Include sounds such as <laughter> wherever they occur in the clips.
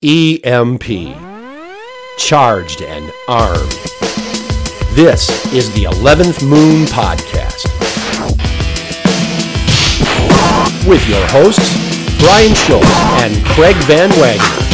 EMP. Charged and armed. This is the 11th Moon Podcast. With your hosts, Brian Schultz and Craig Van Wagner.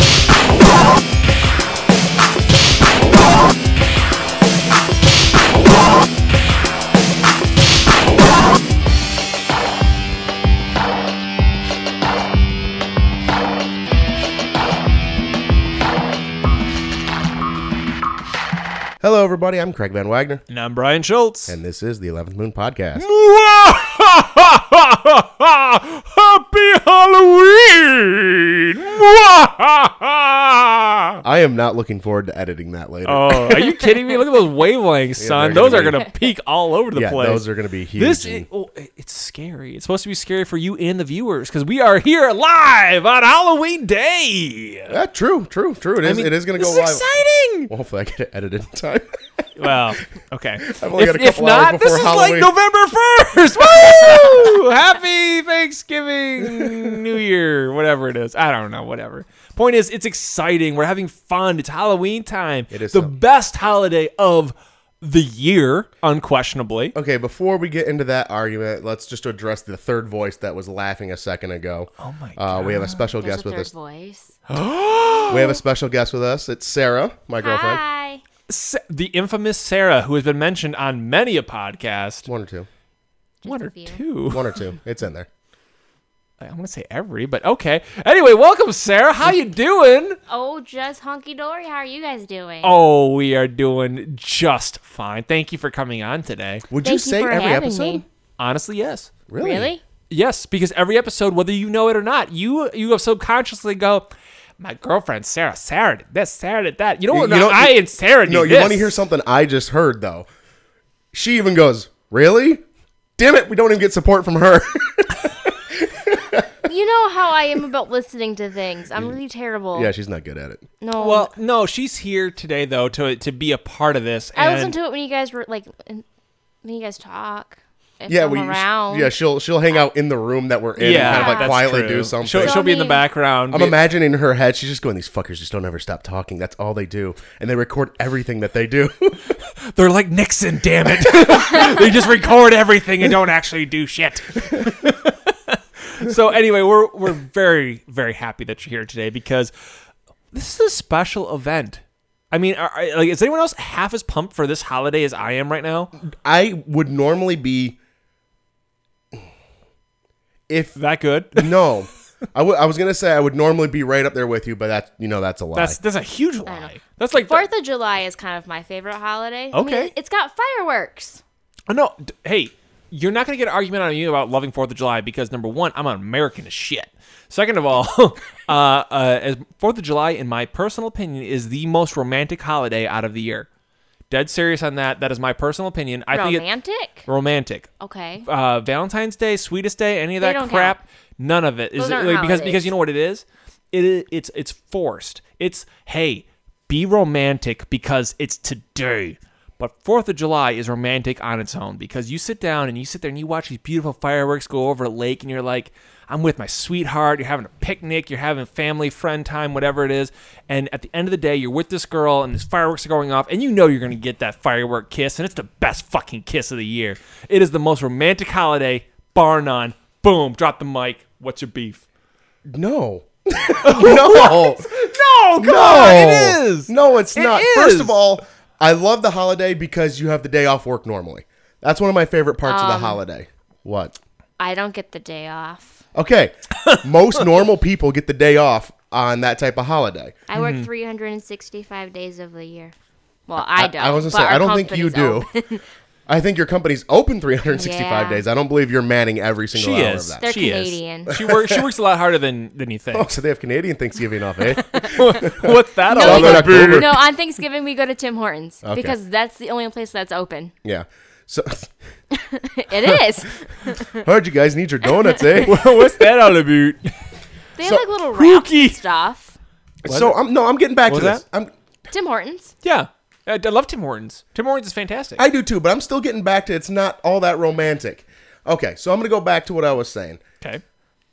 Hello, everybody. I'm Craig Van Wagner, And I'm Brian Schultz. and this is the 11th Moon Podcast. <laughs> Happy Halloween! I am not looking forward to editing that later. oh, are you kidding me? Look at those wavelengths, son. they're those gonna are going to peak all over the yeah, place. those are going to be huge. this is, oh, it's scary. It's supposed to be scary for you and the viewers because we are here live on Halloween Day. yeah, true, true, true. It is. mean, it is going to go live. exciting. Well, hopefully, I get it edited in time. <laughs> Well, okay. if, if not, this is Halloween. like November first. <laughs> Woo! Happy Thanksgiving, New Year, whatever it is. I don't know. Whatever. Point is, it's exciting. We're having fun. It's Halloween time. It is the so- best holiday of the year, unquestionably. okay, before we get into that argument, let's just address the third voice that was laughing a second ago. Oh my Uh, we have a special There's guest a with third us. voice. <gasps> We have a special guest with us. It's Sarah, my girlfriend. Hi. Sa- the infamous Sarah, who has been mentioned on many a podcast. One or two. Just One a or few. two. One or two. <laughs> It's in there. I want to say every, but okay. Anyway, welcome, Sarah. How you doing? Oh, just hunky dory. How are you guys doing? Oh, we are doing just fine. Thank you for coming on today. Would you Thank you say for every episode? me. Honestly, yes. Really? Really? Yes, because every episode, whether you know it or not, you you subconsciously go, "My girlfriend Sarah, Sarah did this, Sarah did that." You know what? You know- I and Sarah No, you this. want to hear something I just heard though? She even goes, "Really? Damn it, we don't even get support from her." <laughs> You know how I am about listening to things. I'm really terrible. yeah, she's not good at it. No. Well, no, she's here today though to to be a part of this. I and listen to it when you guys were like, when you guys talk. If Yeah, I'm we. around. Yeah, she'll she'll hang out in the room that we're in, Yeah, and kind of like quietly true. do something. She'll, she'll be in the background. I'm imagining in her head, she's just going, "These fuckers just don't ever stop talking. That's all they do, and they record everything that they do." <laughs> They're like Nixon, damn it. <laughs> they just record everything and don't actually do shit. <laughs> so anyway, we're we're very very happy that you're here today because this is a special event. I mean, are, are- like, is anyone else half as pumped for this holiday as I am right now? I would normally be, if That good? no, I would- I was gonna say I would normally be right up there with you, but that's you know that's a lie. That's that's a huge lie. That's like Fourth of July is kind of my favorite holiday. I mean, Okay. it's got fireworks. Oh, no, d- hey, you're not going to get an argument on you about loving Fourth of July because number one, I'm an American as shit. Second of all, <laughs> uh, uh, as Fourth of July, in my personal opinion, is the most romantic holiday out of the year. Dead serious on that. That is my personal opinion. I think it Romantic? romantic. Okay. Uh, Valentine's Day, Sweetest Day, any of They that don't crap, none of it is Those aren't like, because holidays. because you know what it is. It is it's it's forced. It's hey, be romantic because it's today. But Fourth of July is romantic on its own because you sit down and you sit there and you watch these beautiful fireworks go over a lake and you're like, I'm with my sweetheart. You're having a picnic. You're having family, friend time, whatever it is. And at the end of the day, you're with this girl and these fireworks are going off and you know you're going to get that firework kiss and it's the best fucking kiss of the year. It is the most romantic holiday, bar none. Boom, drop the mic. What's your beef? no, <laughs> <laughs> no, No, come no, on, it is. No, it's It not. is. First of all, I love the holiday because you have the day off work normally. That's one of my favorite parts Um, of the holiday. What? I don't get the day off. Okay, most normal people get the day off on that type of holiday. I work 365 days of the year. Well, I don't. I was gonna but say our I don't think you do. open. <laughs> I think your company's open 365 Yeah. days. I don't believe you're manning every single She hour is. of that. They're she Canadian. Is. She works. She works a lot harder than than you think. Oh, so they have Canadian Thanksgiving off, eh? <laughs> What's that No, all that about? October. no, on Thanksgiving we go to Tim Hortons Okay. because that's the only place that's open. yeah. So, <laughs> It is. <laughs> heard you guys need your donuts, eh? Well, what's that all about? They So, have like little wraps Pookie. and stuff. so I'm no, I'm getting back What to was this. I'm Tim Hortons. Yeah, I, I love Tim Hortons. Tim Hortons is fantastic. I do too, but I'm still getting back to it's not all that romantic. Okay, so I'm gonna go back to what I was saying. okay.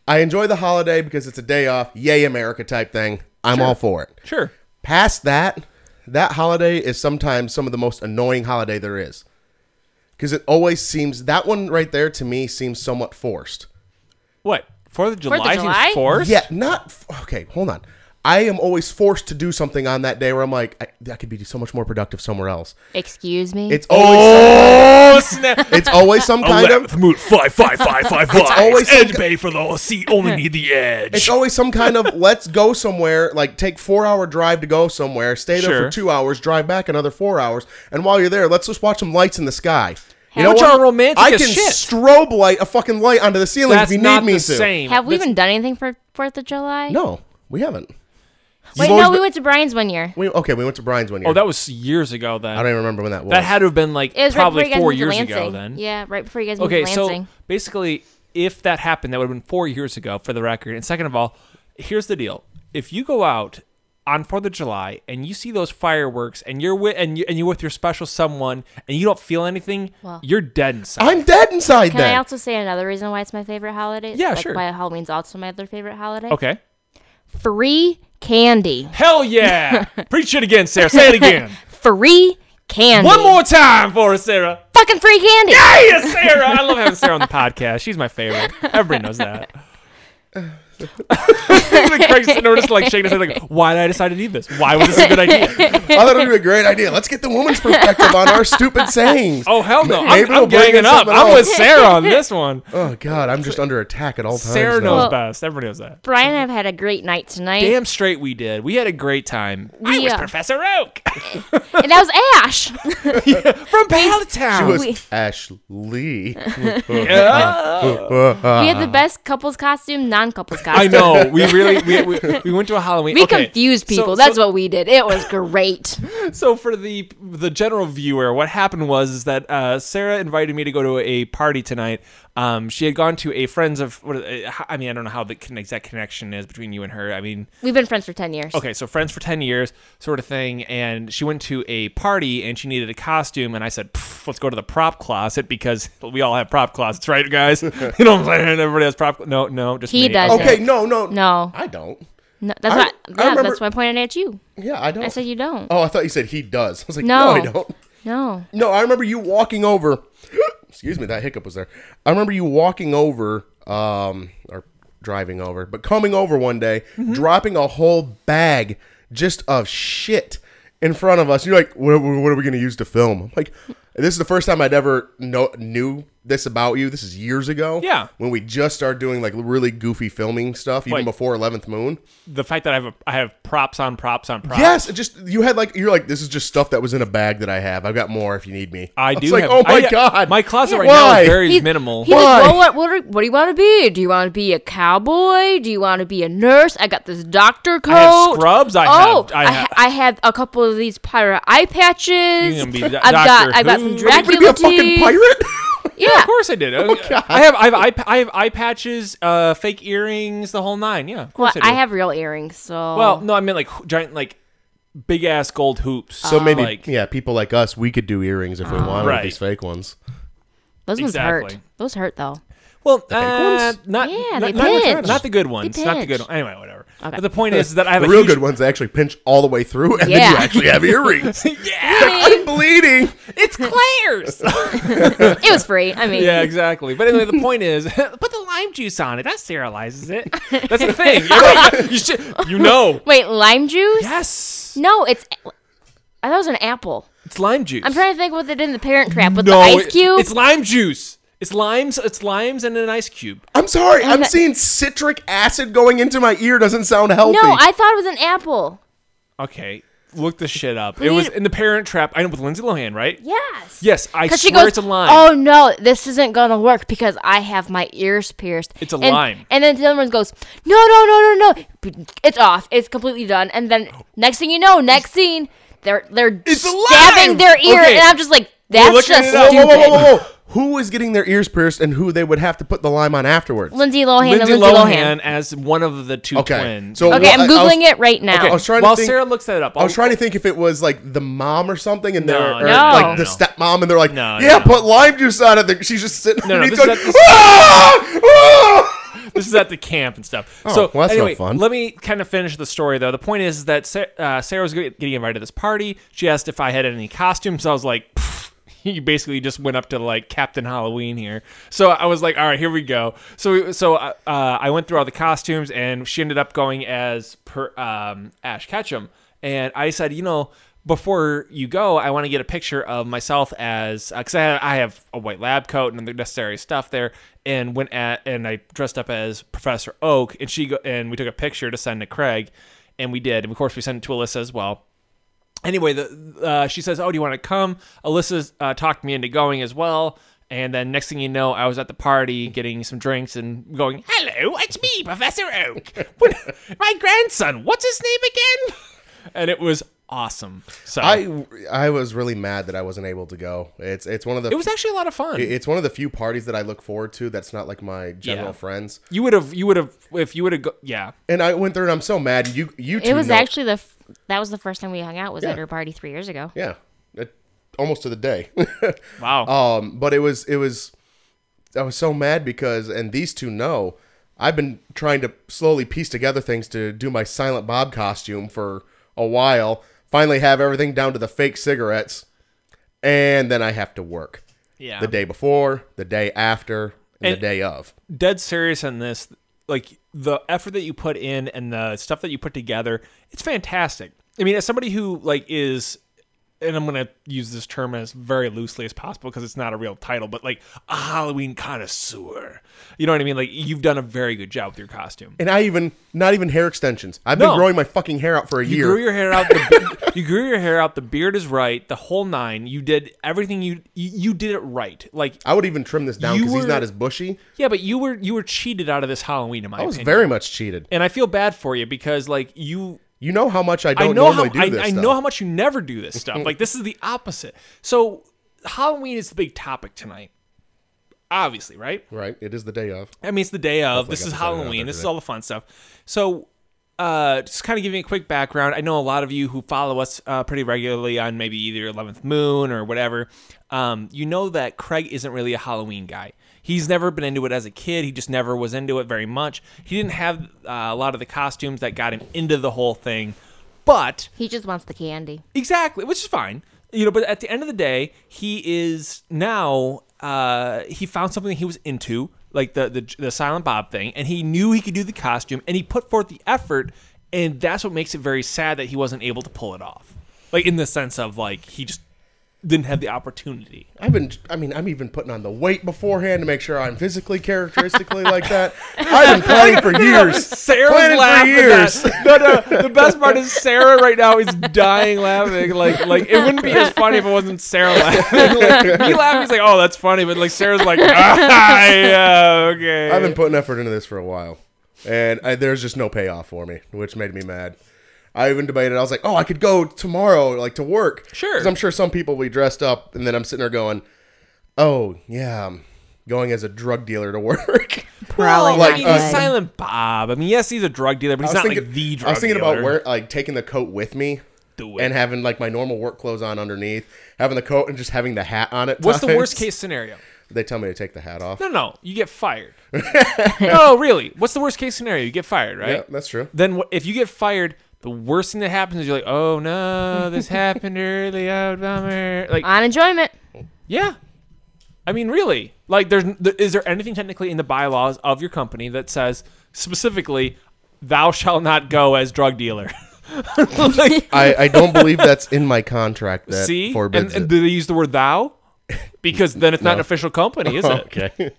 I enjoy the holiday because it's a day off. Yay, America type thing. I'm all for it. Sure. Past that, that holiday is sometimes some of the most annoying holiday there is. Because it always seems, that one right there to me seems somewhat forced. What? Fourth of July, Fourth of July? seems forced. Yeah, not, okay, hold on. I am always forced to do something on that day where I'm like, I, I could be so much more productive somewhere else. Excuse me. It's always, Oh snap! <laughs> it's always some kind of, moot five five five five <laughs> five. always edge bay for the seat. Only need the edge. It's always some kind of let's go somewhere, like take four hour drive to go somewhere, stay there Sure. for two hours, drive back another four hours, and while you're there, let's just watch some lights in the sky. You Which are romantic I can shit. strobe light a fucking light onto the ceiling That's if you not need me the to. same. Have we That's- even done anything for Fourth of July? No, we haven't. Wait, You've always no, we went to Brian's one year. we- okay, we went to Brian's one year. Oh, that was years ago. Then I don't even remember when that was. that had to have been like It was probably right four years ago. Then Yeah, right before you guys moved Okay, to so basically, if that happened, that would have been four years ago, for the record. And second of all, here's the deal: if you go out on Fourth of July and you see those fireworks, and you're with and you and you're with your special someone, and you don't feel anything, Well- you're dead inside. I'm dead inside Can then. I also say another reason why it's my favorite holiday? Yeah, like sure. Why Halloween's also my other favorite holiday? okay. Free candy. Hell yeah! <laughs> Preach it again, Sarah. Say it again. <laughs> Free candy. One more time for us, Sarah. fucking free candy. Hey, Sarah! I love having Sarah on the <laughs> podcast. She's my favorite. Everybody knows that. Like Craig's sitting there just like shaking his head, like, "Why did I decide to do this? Why was this a good idea?" <laughs> I thought it would be a great idea. Let's get the woman's perspective on our stupid sayings. Oh hell no! Maybe I'm, we'll I'm ganging up. I'm else. with Sarah on this one. <laughs> Oh God, I'm just under attack at all times. Sarah now. knows Well- best. Everybody knows that. Brian and I have had a great night tonight. Damn straight we did. We had a great time. I was Yeah. Professor Oak <laughs> And that was Ash. from Pallet Town. She was We- Ashley. Yeah. we had the best couples costume, non-couples I know. We <laughs> really we, we, we went to a Halloween. We okay. confused people. so- That's what we did. It was great. <laughs> So for the the general viewer, what happened was is that uh, Sarah invited me to go to a party tonight. Um, she had gone to a friends of. What, uh, I mean, I don't know how the exact connection is between you and her. I mean, We've been friends for ten years. okay, so friends for ten years, sort of thing. And she went to a party and she needed a costume, and I said, "Let's go to the prop closet because <laughs> we all have prop closets, right, guys? you know what I'm saying? Everybody has prop. No, no, just He me. does. Okay, no, no, No. I don't. No, that's I- why. I Yeah, remember- that's why I pointed at you. Yeah, I don't. I said you don't. Oh, I thought you said he does. I was like, No. no, I don't. No. No, I remember you walking over. <gasps> excuse me, that hiccup was there. I remember you walking over, um, or driving over, but coming over one day, Mm-hmm. dropping a whole bag just of shit in front of us. You're like, what, what are we going to use to film? I'm like, this is the first time I'd ever know, knew this about you. This is years ago. Yeah. When we just started doing like really goofy filming stuff, even Like- before 11th Moon. The fact that I have a, I have props on props on props. Yes, it just you had like you're like this is just stuff that was in a bag that I have. I've got more if you need me. I was do. like, have, oh my I- god, my closet right Why? now is very He's- minimal. He's like, Why? well, what, what, are- what do you want to be? Do you want to be a cowboy? Do you want to be a nurse? I got this doctor coat. I have scrubs. I oh, have. I I, have. ha- I have a couple of these pirate eye patches. You can be I've Do- got Doctor I've got some Are Are you gonna be a fucking teeth. pirate? Yeah. Of course I did. Oh, I have I have eye, I have eye patches, uh, fake earrings, the whole nine. Yeah, of Well, course I, I do. have real earrings, so Well, no, I mean like giant, like big ass gold hoops. So maybe like, yeah, people like us, we could do earrings if we wanted Right. these fake ones. those ones hurt. Those hurt though. Well, fake uh, ones? not Yeah, not, they not, pinch. not the good ones. They Not the good pinch. one. Anyway, whatever. Okay. But the point is that I have The a real huge, good ones they actually pinch all the way through, and then you actually have <laughs> earrings. <laughs> yeah, <laughs> I'm bleeding. it's Claire's. It was free. I mean, yeah, exactly. But anyway, the point is, put the lime juice on it. That sterilizes it. That's the thing. You're- you should, you know. Wait, lime juice? Yes, No, it's. I thought it was an apple. it's lime juice. I'm trying to think what they did in the Parent Trap with no, the ice it- cube. It's lime juice. It's limes. It's limes and an ice cube. I'm sorry. I'm that- seeing citric acid going into my ear. Doesn't sound healthy. no, I thought it was an apple. Okay, look this shit up. It was in the Parent Trap. I know with Lindsay Lohan, right? Yes. Yes, I Because swear she goes, it's a lime. oh no, this isn't gonna work because I have my ears pierced. It's a and, lime. And then the other one goes, no, no, no, no, no, it's off. It's completely done. And then next thing you know, next scene, they're they're It's a stabbing lime! their ear, Okay. and I'm just like, that's just it up. Stupid. whoa, whoa, whoa, whoa! Who is getting their ears pierced, and who they would have to put the lime on afterwards? Lindsay Lohan Lindsay, and Lindsay Lohan, Lohan. as one of the two Okay, twins. so- Okay, Well, I'm I- I was- googling it right now. Okay, I was trying to while think- Sarah looks that up, I was trying to think if it was like the mom or something, and No, they're or, no, like no, the no. stepmom, and they're like, No, "Yeah, no. put lime juice on it." They're- She's just sitting No, no, underneath this going, is- "Ah! Ah!" <laughs> this is at the camp and stuff. Oh, so well, that's no anyway, fun. let me kind of finish the story though. The point is that Sa- uh, Sarah was getting invited to this party. She asked if I had any costumes. I was like. "Pfft, <laughs> You basically just went up to like Captain Halloween here, so I was like, "All right, here we go." So, so uh, uh, I went through all the costumes, and she ended up going as per, um, Ash Ketchum, and I said, you know, before you go, I want to get a picture of myself as because I, I have a white lab coat and the necessary stuff there, and went at and I dressed up as Professor Oak, and she go, and we took a picture to send to Craig, and we did, and of course we sent it to Alyssa as well. Anyway, the uh, she says, "Oh, do you want to come?" Alyssa uh, talked me into going as well. And then next thing you know, I was at the party getting some drinks and going, "Hello, it's me, Professor Oak. <laughs> What, my grandson. What's his name again?" <laughs> And it was awesome. So I I was really mad that I wasn't able to go. It's it's one of the it was actually a lot of fun. it's one of the few parties that I look forward to. That's not like my general Yeah. friends. you would have, you would have, if you would have, go, yeah. And I went there and I'm so mad. You you two It was know- actually the f- that was the first time we hung out was Yeah. at her party three years ago. yeah, it, almost to the day. <laughs> Wow. Um, but it was it was I was so mad because and these two know I've been trying to slowly piece together things to do my Silent Bob costume for a while. Finally have everything down to the fake cigarettes, and then I have to work yeah. the day before, the day after, and, And- the day of. dead serious on this. Like the effort that you put in and the stuff that you put together, it's fantastic. I mean, as somebody who like is, and I'm gonna use this term as very loosely as possible because it's not a real title, but like a Halloween connoisseur. You know what I mean? Like you've done a very good job with your costume. And I even not even hair extensions. I've No. been growing my fucking hair out for a year. You year. grew your hair out. The, <laughs> be- you grew your hair out. The beard is right. The whole nine. You did everything. You you, you did it right. Like I would even trim this down You because he's were- not as bushy. yeah, but you were you were cheated out of this Halloween in my I was opinion. very much cheated. and I feel bad for you because like you You know how much I don't I know how normally do I, this I stuff. know how much you never do this stuff. <laughs> like this is the opposite. So Halloween is the big topic tonight. Obviously, right? Right, it is the day of. I mean, it's the day of. This is the photo out Halloween. This is all the fun stuff. So, uh, just kind of giving a quick background. I know a lot of you who follow us uh, pretty regularly on maybe either 11th Moon or whatever. Um, you know that Craig isn't really a Halloween guy. He's never been into it as a kid. He just never was into it very much. He didn't have uh, a lot of the costumes that got him into the whole thing. But He just wants the candy. Exactly, which is fine. You know, but at the end of the day, he is now uh he found something he was into, like the the the Silent Bob thing, and he knew he could do the costume and he put forth the effort and that's what makes it very sad that he wasn't able to pull it off. Like in the sense of like he just didn't have the opportunity. I've been, I mean, I'm even putting on the weight beforehand to make sure I'm physically characteristically like that. I've been planning for <laughs> years. Sarah's Planning for laughing years. at no, no. The best part is Sarah right now is dying laughing. Like, like it wouldn't be as funny if it wasn't Sarah laughing. <laughs> Like, he laughs, he's like, "Oh, that's funny," but like Sarah's like, <laughs> ah, "Yeah, okay." I've been putting effort into this for a while, and I, there's just no payoff for me, which made me mad. I even debated. I was like, "Oh, I could go tomorrow, like to work." Sure. because I'm sure some people will be dressed up, and then I'm sitting there going, "Oh, yeah, I'm going as a drug dealer to <laughs> work." Probably Well, like, I mean, uh, he's Silent Bob. I mean, yes, he's a drug dealer, but he's not thinking, like the drug I was thinking dealer. about wear, like taking the coat with me. Do. And having like my normal work clothes on underneath, having the coat and just having the hat on it. What's the worst case scenario? They tell me to take the hat off. No, no, you get fired. <laughs> no, really. What's the worst case scenario? You get fired, right? Yeah, that's true. then if you get fired, the worst thing that happens is you're like, oh no, this <laughs> happened early, oh bummer. Like, On enjoyment. yeah, I mean, really, like, there's th- is there anything technically in the bylaws of your company that says specifically, thou shalt not go as drug dealer? <laughs> like, I, I don't believe that's in my contract that see, and, forbids and it. do they use the word thou? Because then it's not an official company, is it? <laughs> Okay.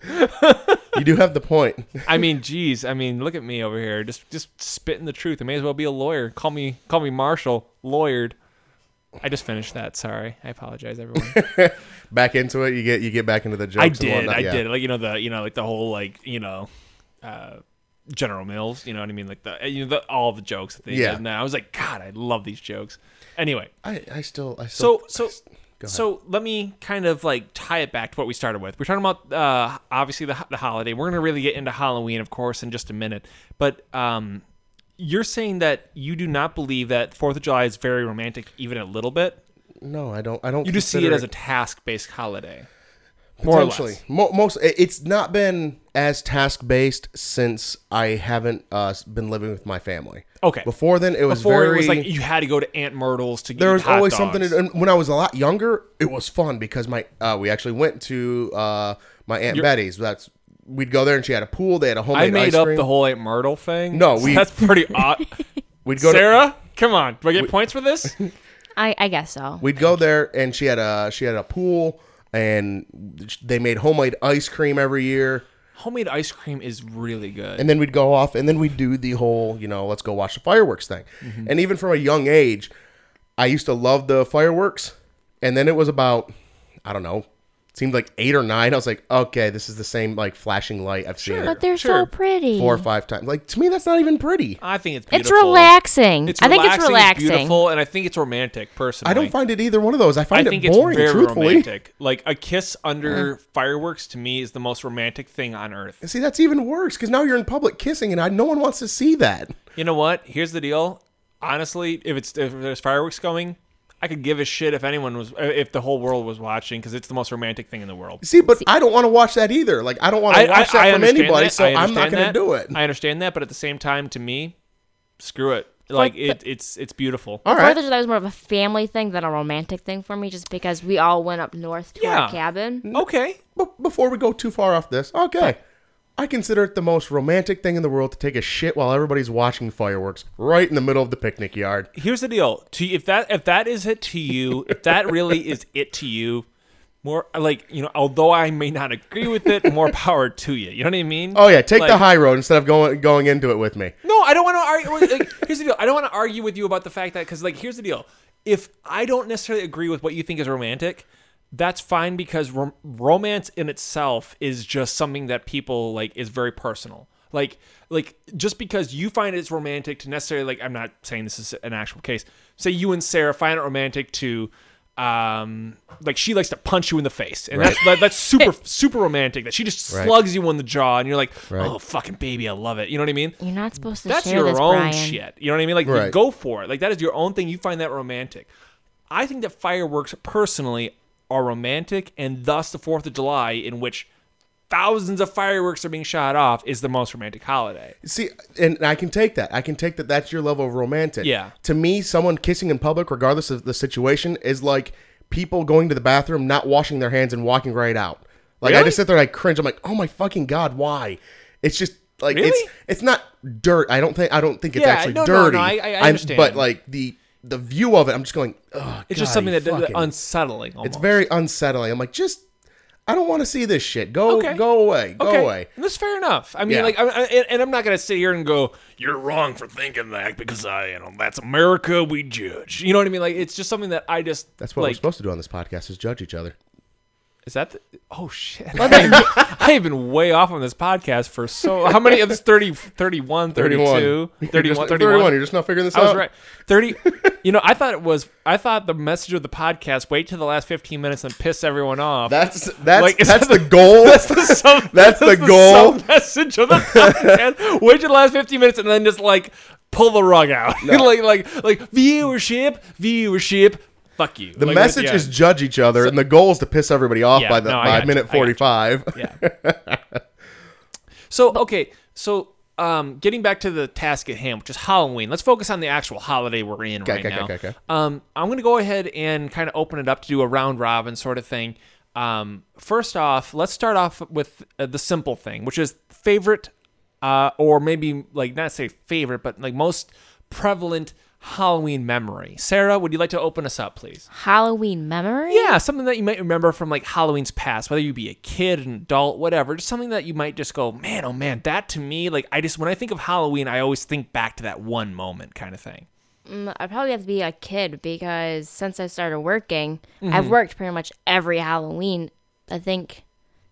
You do have the point. <laughs> I mean, geez, I mean, look at me over here, just just spitting the truth. I may as well be a lawyer. Call me call me Marshall, lawyered. I just finished that. Sorry, I apologize, everyone. <laughs> Back into it, you get you get back into the jokes. I did, I yeah. did. Like you know the you know like the whole like you know, uh, General Mills. You know what I mean? Like the you know the, all the jokes that they Yeah. did. And I was like, God, I love these jokes. Anyway, I, I still I still so so so let me kind of like tie it back to what we started with. We're talking about uh, obviously the the holiday. We're gonna really get into Halloween, of course, in just a minute. But um, you're saying that you do not believe that Fourth of July is very romantic, even a little bit. no, I don't I don't. You just see it as a task-based holiday. Potentially. Mo- most it's not been as task based since I haven't uh, been living with my family. Okay. Before then, it was Before very. it was like you had to go to Aunt Myrtle's to get there was hot always dogs. something. To, and when I was a lot younger, it was fun because my uh, we actually went to uh, my aunt Betty's. That's we'd go there and she had a pool. They had a homemade I made ice up cream. the whole Aunt Myrtle thing. No, <laughs> we- that's pretty odd. <laughs> We'd go to Sarah, come on, do I get points for this? <laughs> I, I guess so. we'd go there and she had a she had a pool and they made homemade ice cream every year. Homemade ice cream is really good. and then we'd go off and then we'd do the whole you know let's go watch the fireworks thing. Mm-hmm. And even from a young age i used to love the fireworks. And then it was about i don't know seemed like eight or nine i was like okay this is the same like flashing light i've seen But they're Sure. so pretty. four or five times like to me that's not even pretty I think it's it's beautiful. relaxing. It's I think it's relaxing. beautiful, and I think it's romantic. Personally, i don't find it either one of those i I find think it it's boring very truthfully romantic. Like a kiss under fireworks to me is the most romantic thing on earth. see that's even worse because now you're in public kissing and I, no one wants to see that You know what? Here's the deal. Honestly, if it's if there's fireworks going, I could give a shit if anyone was uh, if the whole world was watching because it's the most romantic thing in the world. see but i don't want to watch that either like i don't want to watch that from understand anybody that. so I i'm not going to do it I understand that, but at the same time, to me, screw it. Like it, it's it's beautiful. all Fourth right of July was more of a family thing than a romantic thing for me, just because we all went up north to Yeah. our cabin. Okay. But before we go too far off this, okay. I consider it the most romantic thing in the world to take a shit while everybody's watching fireworks right in the middle of the picnic yard. Here's the deal. To if that if that is it to you, if that really is it to you, more like you know, although I may not agree with it, more power to you. You know what I mean? Oh yeah, take the high road instead of going going into it with me. No, I don't want to argue. Like, here's the deal. I don't want to argue with you about the fact that because, like, here's the deal. If I don't necessarily agree with what you think is romantic, that's fine because rom- romance in itself is just something that people like is very personal. Like, like just because you find it's romantic to necessarily like, I'm not saying this is an actual case. Say you and Sarah find it romantic to. Um, like she likes to punch you in the face, and that's that, that's super <laughs> super romantic. That she just Right. slugs you in the jaw, and you're like, Right. "Oh, fucking baby, I love it." You know what I mean? You're not supposed to that's share your this, own Brian. shit. You know what I mean? Like, Right. go for it. Like, that is your own thing. You find that romantic. I think that fireworks personally are romantic, and thus the Fourth of July, in which thousands of fireworks are being shot off, is the most romantic holiday. See, and I can take that. I can take that. That's your level of romantic. Yeah. To me, someone kissing in public, regardless of the situation, is like people going to the bathroom, not washing their hands, and walking right out. Like I just sit there and I cringe. I'm like, oh my fucking god, why? It's just like it's Really? it's not dirt. I don't think I don't think it's Yeah, actually no, no, dirty. no, I- I I'm- understand. But like the the view of it, I'm just going. Ugh, It's just something that, fucking- unsettling. Almost. It's very unsettling. I'm like, just I don't want to see this shit. Go Okay. go away. Go okay. away. And that's fair enough. I mean, Yeah. like, I, I, and- and I'm not gonna sit here and go, "You're wrong for thinking that," because I, you know, that's America. We judge. You know what I mean? Like, it's just something that I just That's what we're supposed to do on this podcast is judge each other. Is that the, oh shit? <laughs> <laughs> I have been way off on this podcast for so how many of this 30 31 32 <laughs> You're 31 just, 31 You're just not figuring this I was out. right 30 you know I thought it was I thought the message of the podcast wait till the last 15 minutes and piss everyone off That's that's Like, that's that the goal. that's the sub, That's the goal. message of the podcast wait till the last 15 minutes and then just like pull the rug out like like like viewership viewership fuck you the Like, message yeah. is judge each other, and the goal is to piss everybody off Yeah, by the no, by minute you. I got you. forty five. Yeah. <laughs> so okay, so um, getting back to the task at hand, which is Halloween. Let's focus on the actual holiday we're in right okay, now. okay, okay. Um, I'm gonna go ahead and kind of open it up to do a round robin sort of thing. Um, first off, let's start off with uh, the simple thing, which is favorite, uh, or maybe like not say favorite, but like most prevalent Halloween memory. Sarah, would you like to open us up, please? Halloween memory? Yeah, something that you might remember from like Halloween's past, whether you be a kid, an adult, whatever. Just something that you might just go, man, oh man, that to me, like I just when I think of Halloween, I always think back to that one moment kind of thing. Mm, I probably have to be a kid because since I started working, Mm-hmm. I've worked pretty much every Halloween. I think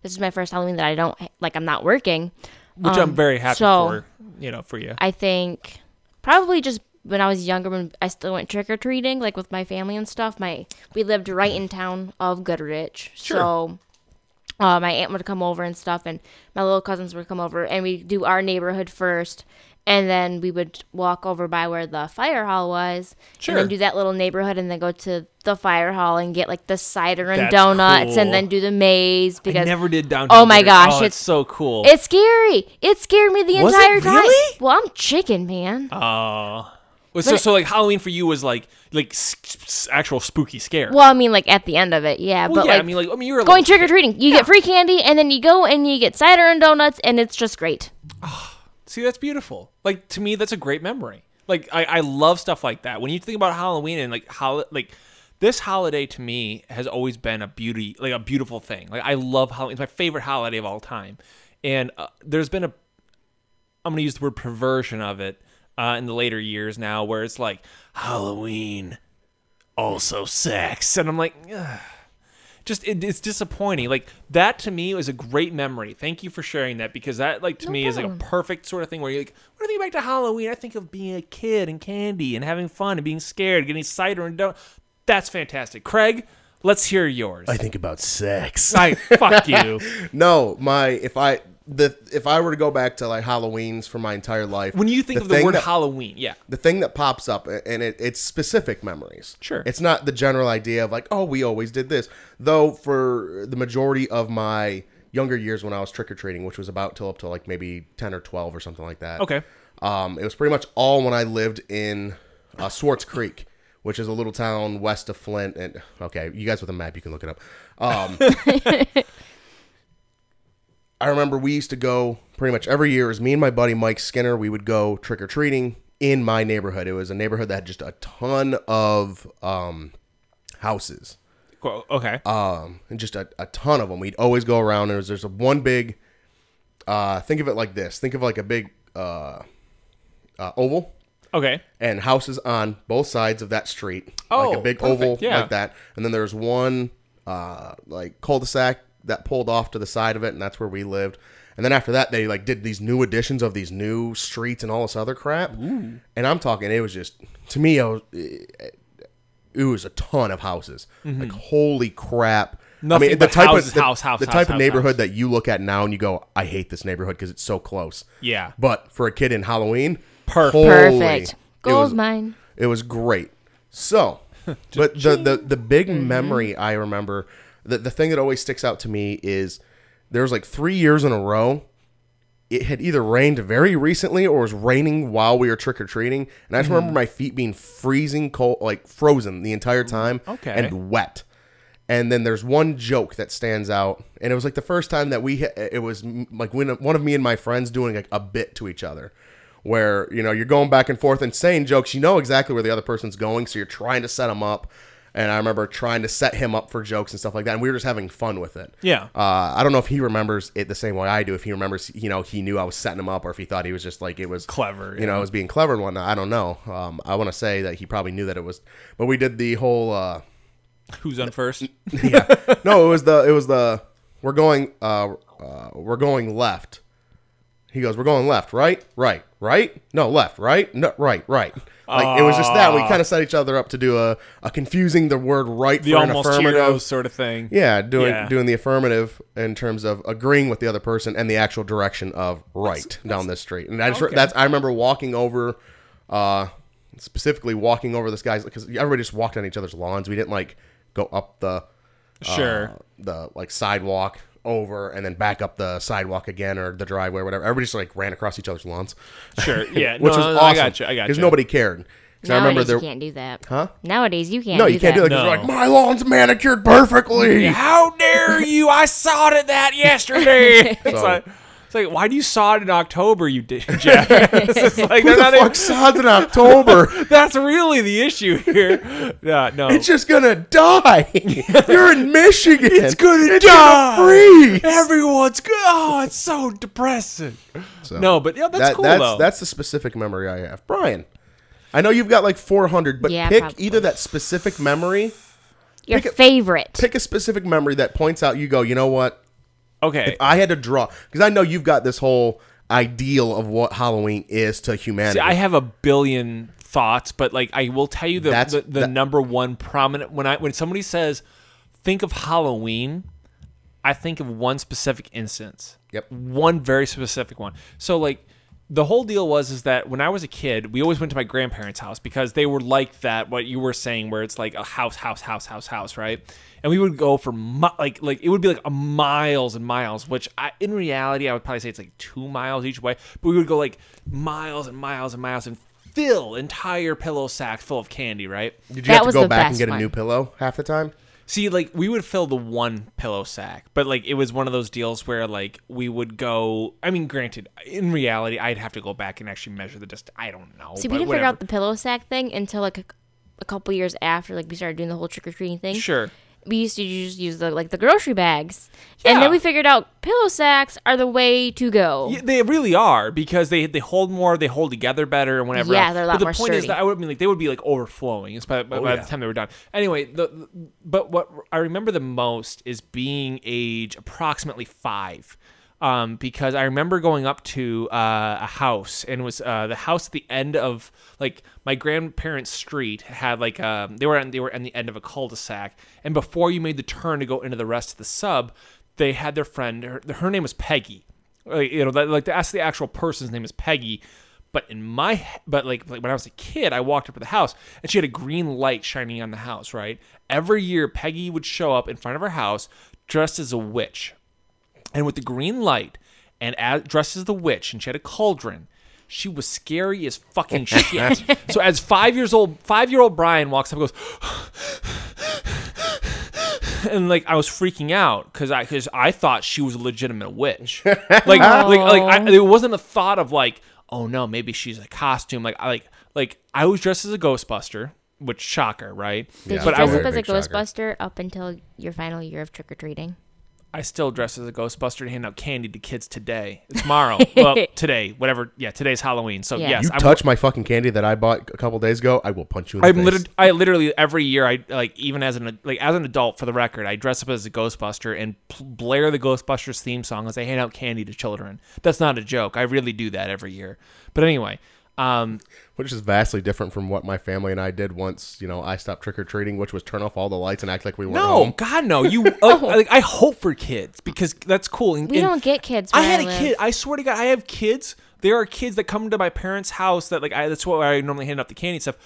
this is my first Halloween that I don't like. I'm not working. Which I'm very happy so- for, you know, for you. I think probably just when I was younger, when I still went trick or treating, like with my family and stuff. My we lived right in town of Goodrich, Sure. so uh, my aunt would come over and stuff, and my little cousins would come over, and we'd do our neighborhood first, and then we would walk over by where the fire hall was, Sure. and then do that little neighborhood, and then go to the fire hall and get like the cider and That's donuts, cool. and then do the maze because I never did downtown. Oh my gosh, oh, it's it's- so cool. it's scary. It scared me the Was entire time. really? Well, I'm chicken, man. Oh. So, so like Halloween for you was like like s- s- actual spooky scare. well, I mean, like at the end of it, yeah. Well, but yeah, like, I mean, like I mean, you were going like, trick or treating, you get free candy, and then you go and you get cider and donuts, and it's just great. See, that's beautiful. Like to me, that's a great memory. Like I, I love stuff like that. When you think about Halloween and like how like this holiday to me has always been a beauty, like a beautiful thing. Like I love Halloween. It's my favorite holiday of all time. And uh, there's been a, I'm gonna use the word perversion of it uh, in the later years now, where it's like Halloween, also sex, and I'm like. Ugh just it, it's disappointing. Like that to me was a great memory. Thank you for sharing that because that like to No me is like a perfect sort of thing where you're like, when I think back to Halloween, I think of being a kid and candy and having fun and being scared, getting cider and don't. That's fantastic, Craig. Let's hear yours. I think about sex. I fuck <laughs> you. No, my if I the if I were to go back to like Halloween's for my entire life, When you think of the word that- Halloween, yeah, the thing that pops up and it, it's specific memories Sure. it's not the general idea of like oh we always did this though for the majority of my younger years when i was trick-or-treating which was about till up to like maybe 10 or 12 or something like that Okay. um, it was pretty much all when i lived in uh, swartz creek which is a little town west of flint and okay you guys with a map you can look it up um, <laughs> I remember we used to go pretty much every year. It was me and my buddy Mike Skinner. We would go trick or treating in my neighborhood. It was a neighborhood that had just a ton of um, houses, Cool. Okay. um, and just a, a ton of them. We'd always go around. There was there's a one big. Uh, think of it like this. Think of like a big uh, uh, oval okay. and houses on both sides of that street. Oh, like a big perfect, oval yeah. like that. And then there's one uh, like cul-de-sac that pulled off to the side of it, and that's where we lived. And then after that, they like did these new additions of these new streets and all this other crap. And I'm talking, it was just to me, I was, it, it was a ton of houses. Like holy crap. Mm-hmm. Nothing but houses, the, house, house, the type house, of neighborhood house. that you look at now and you go, I hate this neighborhood because it's so close. Yeah. But for a kid in Halloween, Perfect. holy, Perfect. it Gold was- mine. it was great. So, <laughs> but the, the the big memory I remember, the the thing that always sticks out to me is there was like three years in a row. It had either rained very recently or was raining while we were trick or treating, and I just remember mm. my feet being freezing cold, like frozen the entire time, Okay. and wet. And then there's one joke that stands out, and it was like the first time that we it was like when one of me and my friends doing like a bit to each other, where you know you're going back and forth and saying jokes, you know exactly where the other person's going, so you're trying to set them up. And I remember trying to set him up for jokes and stuff like that, and we were just having fun with it. Yeah. Uh, I don't know if he remembers it the same way I do. If he remembers, you know, he knew I was setting him up, or if he thought he was just like it was Clever, You know, yeah. it was being clever and whatnot. I don't know. Um, I want to say that he probably knew that it was, but we did the whole. Uh, Who's on first? <laughs> yeah. No, it was the it was the we're going uh, uh we're going left. He goes, "We're going left, right, right, right. No, left, right, no, right, right." Like it was just that we kind of set each other up to do a, a confusing the word right The for an affirmative. sort of thing. Yeah, doing Yeah. doing the affirmative in terms of agreeing with the other person and the actual direction of right down this street. And I just Okay. that's I remember walking over, uh, specifically walking over this guy's because everybody just walked on each other's lawns. We didn't like go up the Sure. uh, the like sidewalk over and then back up the sidewalk again or the driveway or whatever. Everybody just like ran across each other's lawns. Sure. <laughs> Yeah. which no, was no, awesome. I got you. I got because you. nobody cared. 'Cause I remember Nowadays there. you can't do that. Huh? Nowadays you can't. No, do you can't do that No. you're like my lawn's manicured perfectly. How dare you? I sawed it that <laughs> yesterday. it's, So- like, it's like, why do you saw it in October, you did, <laughs> Jeff? <laughs> it's like, Who the not fuck even- sods in October? <laughs> that's really the issue here. Yeah, no. It's just gonna die. You're in Michigan. It's gonna it's die. Gonna freeze. Everyone's good. Oh, it's so depressing. So, No, but yeah, that's that- cool that's, though. That's the specific memory I have. Brian, I know you've got like 400, but Yeah, pick probably. either that specific memory, Your pick a- favorite. pick a specific memory that points out. You go, you know what? Okay. If I had to draw because I know you've got this whole ideal of what Halloween is to humanity. See, I have a billion thoughts, but like I will tell you the That's- the, the that- number one prominent when I when somebody says think of Halloween, I think of one specific instance. Yep. One very specific one. So like the whole deal was is that when I was a kid, we always went to my grandparents' house because they were like that. What you were saying, where it's like a house, house, house, house, house, right? And we would go for mi- like like it would be like a miles and miles. Which I, in reality, I would probably say it's like two miles each way. But we would go like miles and miles and miles and fill entire pillow sacks full of candy, right? Did you That have to was go the back and best get a one. new pillow half the time? See, like we would fill the one pillow sack, but like it was one of those deals where like we would go. I mean, granted, in reality, I'd have to go back and actually measure the distance. I don't know. See, but we didn't whatever. figure out the pillow sack thing until like a, a couple years after like we started doing the whole trick or treating thing. Sure. We used to just use the like the grocery bags, and then we figured out pillow sacks are the way to go. Yeah, they really are because they they hold more, they hold together better, and whatever. Yeah, else. they're a lot But the more point is that I would mean like they would be like overflowing by, by, oh, by yeah. the time they were done. Anyway, the, the- but what I remember the most is being age approximately five. Um, because I remember going up to uh, a house and it was uh, the house at the end of like my grandparents' street had like um, they were on, they were on the end of a cul-de-sac and before you made the turn to go into the rest of the sub, they had their friend her, her name was Peggy like, you know, that, like that's the actual person's name is Peggy. But in my, but like, like when I was a kid, I walked up to the house and she had a green light shining on the house. Right, every year Peggy would show up in front of her house dressed as a witch, and with the green light, and as, dressed as the witch, and she had a cauldron. She was scary as fucking <laughs> shit. so as five years old, five year old Brian walks up and goes, <sighs> and like I was freaking out because I because I thought she was a legitimate witch. <laughs> like like like I, there wasn't a thought of like oh no maybe she's a costume. Like I like like I was dressed as a Ghostbuster, which shocker right? Did Yeah, you but I dress would- up as a Big shocker. Ghostbuster up until your final year of trick or treating? I still dress as a Ghostbuster and hand out candy to kids today. Tomorrow. well, <laughs> today, whatever. Yeah, today's Halloween. So Yeah. yes, You I'm, touch my fucking candy that I bought a couple days ago, I will punch you in the I'm face. literally, I literally every year, I like even as an like as an adult for the record, I dress up as a Ghostbuster and pl- blare the Ghostbusters theme song as I hand out candy to children. That's not a joke. I really do that every year. But anyway, um, which is vastly different from what my family and I did once. You know, I stopped trick or treating, which was turn off all the lights and act like we weren't no, home. God no, you <laughs> uh, like, like I hope for kids because that's cool. And, We and don't get kids. I had a live. kid. I swear to God, I have kids. There are kids that come to my parents' house that like I that's what I normally hand out the candy and stuff.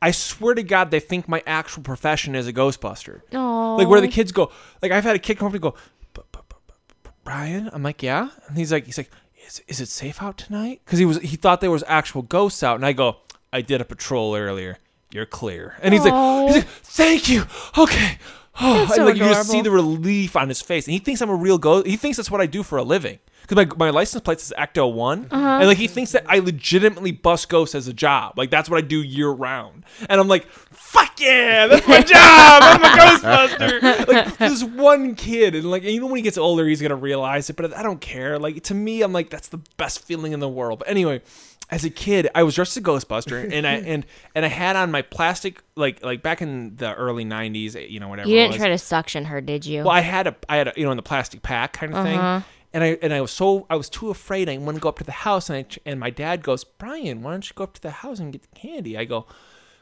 I swear to God, they think my actual profession is a Ghostbuster. Aw. Like where the kids go, like I've had a kid come up and go, "But- but- but- but- Brian. I'm like, yeah, and he's like, he's like, is, is it safe out tonight? Because he was he thought there was actual ghosts out, and I go, I did a patrol earlier. You're clear. And he's like, he's like, thank you. Okay. Oh, <gasps> and like you just see the relief on his face, and he thinks I'm a real ghost. He thinks that's what I do for a living. Because my, my license plate is Ecto One, Uh-huh. and like he thinks that I legitimately bust ghosts as a job. Like that's what I do year round. And I'm like, fuck yeah, that's my <laughs> job. I'm a Ghostbuster. like this one kid, and like you know when he gets older, he's gonna realize it. But I don't care. Like to me, I'm like that's the best feeling in the world. But anyway, as a kid, I was dressed as a Ghostbuster, and I <laughs> and and I had on my plastic like like back in the early '90s, you know whatever. You didn't was. try to suction her, did you? Well, I had a, I had a, you know, in the plastic pack kind of Uh-huh. thing, and I, and I was so, I was too afraid. I wouldn't go up to the house, and I, and my dad goes, Brian, why don't you go up to the house and get the candy? I go,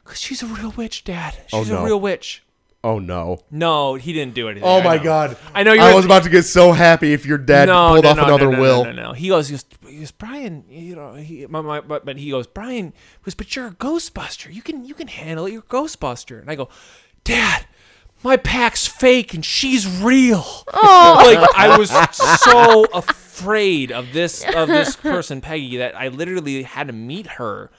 cause she's a real witch, Dad. Oh, She's no. a real witch. Oh no! No, he didn't do anything. Oh I my know. god! I know you're. I was about to get so happy if your dad no, pulled no, off no, another no, no, will. No, no, no. He goes, he goes, he goes, Brian. You know, he, my, my, but, but he goes, Brian. Goes, but you're a Ghostbuster. You can, you can handle it. You're a Ghostbuster. And I go, Dad, my pack's fake and she's real. Oh. like I was so afraid of this of this <laughs> person Peggy that I literally had to meet her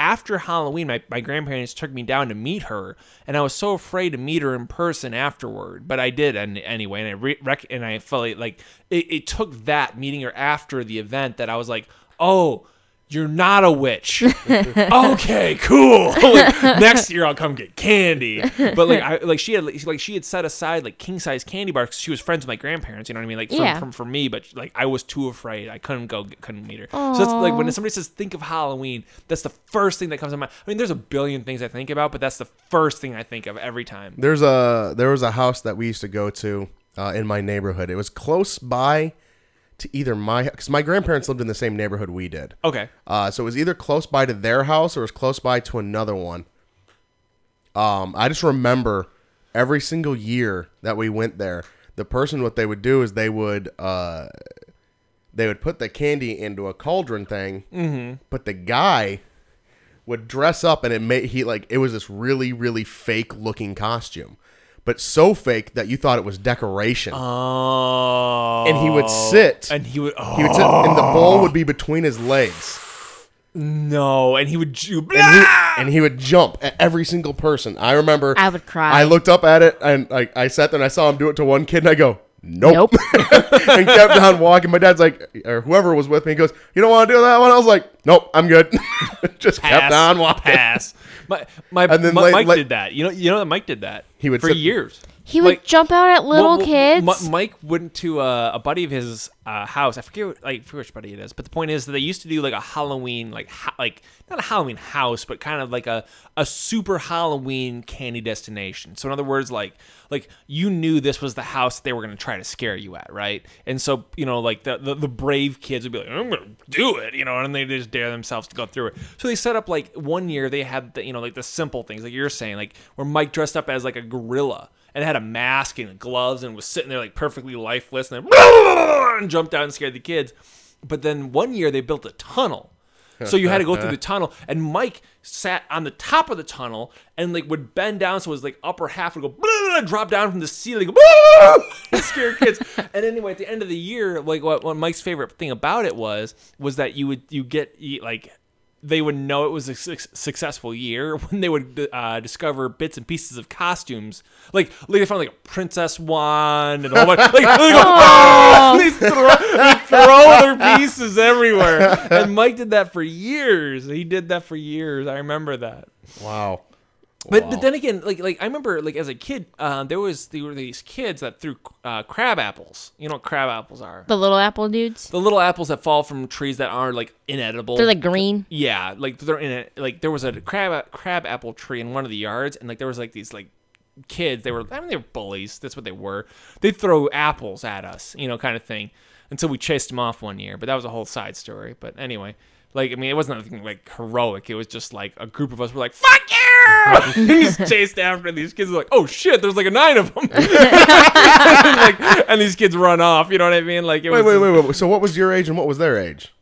after Halloween. My, my grandparents took me down to meet her, and I was so afraid to meet her in person afterward. But I did, and anyway, and I re- rec- and I felt like, it, it took that meeting her after the event that I was like, oh. You're not a witch. <laughs> okay, cool. <laughs> Like, next year I'll come get candy. But like, I like she had like she had set aside like king size candy bars. she was friends with my grandparents. You know what I mean? Like from, Yeah. from for me, but like I was too afraid. I couldn't go, couldn't meet her. So that's like when somebody says think of Halloween, that's the first thing that comes to mind. I mean, there's a billion things I think about, but that's the first thing I think of every time. There's a there was a house that we used to go to uh, in my neighborhood. It was close by to either my because my grandparents lived in the same neighborhood we did. Okay. Uh, so it was either close by to their house or it was close by to another one. Um, I just remember every single year that we went there, the person what they would do is they would uh, they would put the candy into a cauldron thing, mm-hmm. but the guy would dress up and it made he like it was this really really fake looking costume, but so fake that you thought it was decoration. Oh. and he would sit. And he would. Oh, he would sit, and the bowl would be between his legs, no. And he would. Ju- and he, and he would jump at every single person. I remember. I would cry. I looked up at it and like I sat there and I saw him do it to one kid and I go, nope, Nope. <laughs> and kept on walking. My dad's like, or whoever was with me, goes, you don't want to do that one? I was like, nope, I'm good. <laughs> Just kept on walking. Pass. My my, And then my- late- Mike late- did that. You know. You know that Mike did that. He would for sit- years. He would like- jump out at little Well, kids. Mi- Mike went to uh, a buddy of his uh, house. I forget, what- like, I forget which buddy it is. But the point is that they used to do like a Halloween, like, ha- like not a Halloween house, but kind of like a a super Halloween candy destination. So in other words, like, like you knew this was the house they were going to try to scare you at, right? And so you know, like the, the the brave kids would be like, I'm going to do it, you know, and they just dare themselves to go through it. So they set up like one year they had the, you know like the simple things like you're saying, like where Mike dressed up as like a gorilla and had a mask and gloves and was sitting there like perfectly lifeless and then <laughs> and jumped out and scared the kids. But then one year they built a tunnel. So you had to go through the <laughs> tunnel, and Mike sat on the top of the tunnel and like would bend down, so his like upper half would go <laughs> drop down from the ceiling, and scare kids. And anyway, at the end of the year, like what, what Mike's favorite thing about it was was that you would you get like they would know it was a su- successful year <laughs> when they would uh, discover bits and pieces of costumes. Like, like they found like a princess wand and all that. Like, <laughs> they go, "Ah!" <laughs> they throw, they throw their pieces everywhere. And Mike did that for years. He did that for years. I remember that. Wow. But but then again, like like I remember like as a kid, uh, there was there were these kids that threw uh, crab apples. You know what crab apples are? the little apple dudes. The little apples that fall from trees that are like inedible. They're like green. Yeah, like they're in a like there was a crab crab apple tree in one of the yards, and like there was like these like kids. They were I mean they were bullies. That's what they were. They'd throw apples at us, you know, kind of thing, until we chased them off one year. But that was a whole side story. But anyway, like I mean, it wasn't anything like heroic. It was just like a group of us were like fuck you, <laughs> and just <laughs> chased after these kids. Were like oh shit, there's like a nine of them, and, <laughs> like, and these kids run off. You know what I mean? Like it Wait, was wait, wait, wait. So what was your age and what was their age?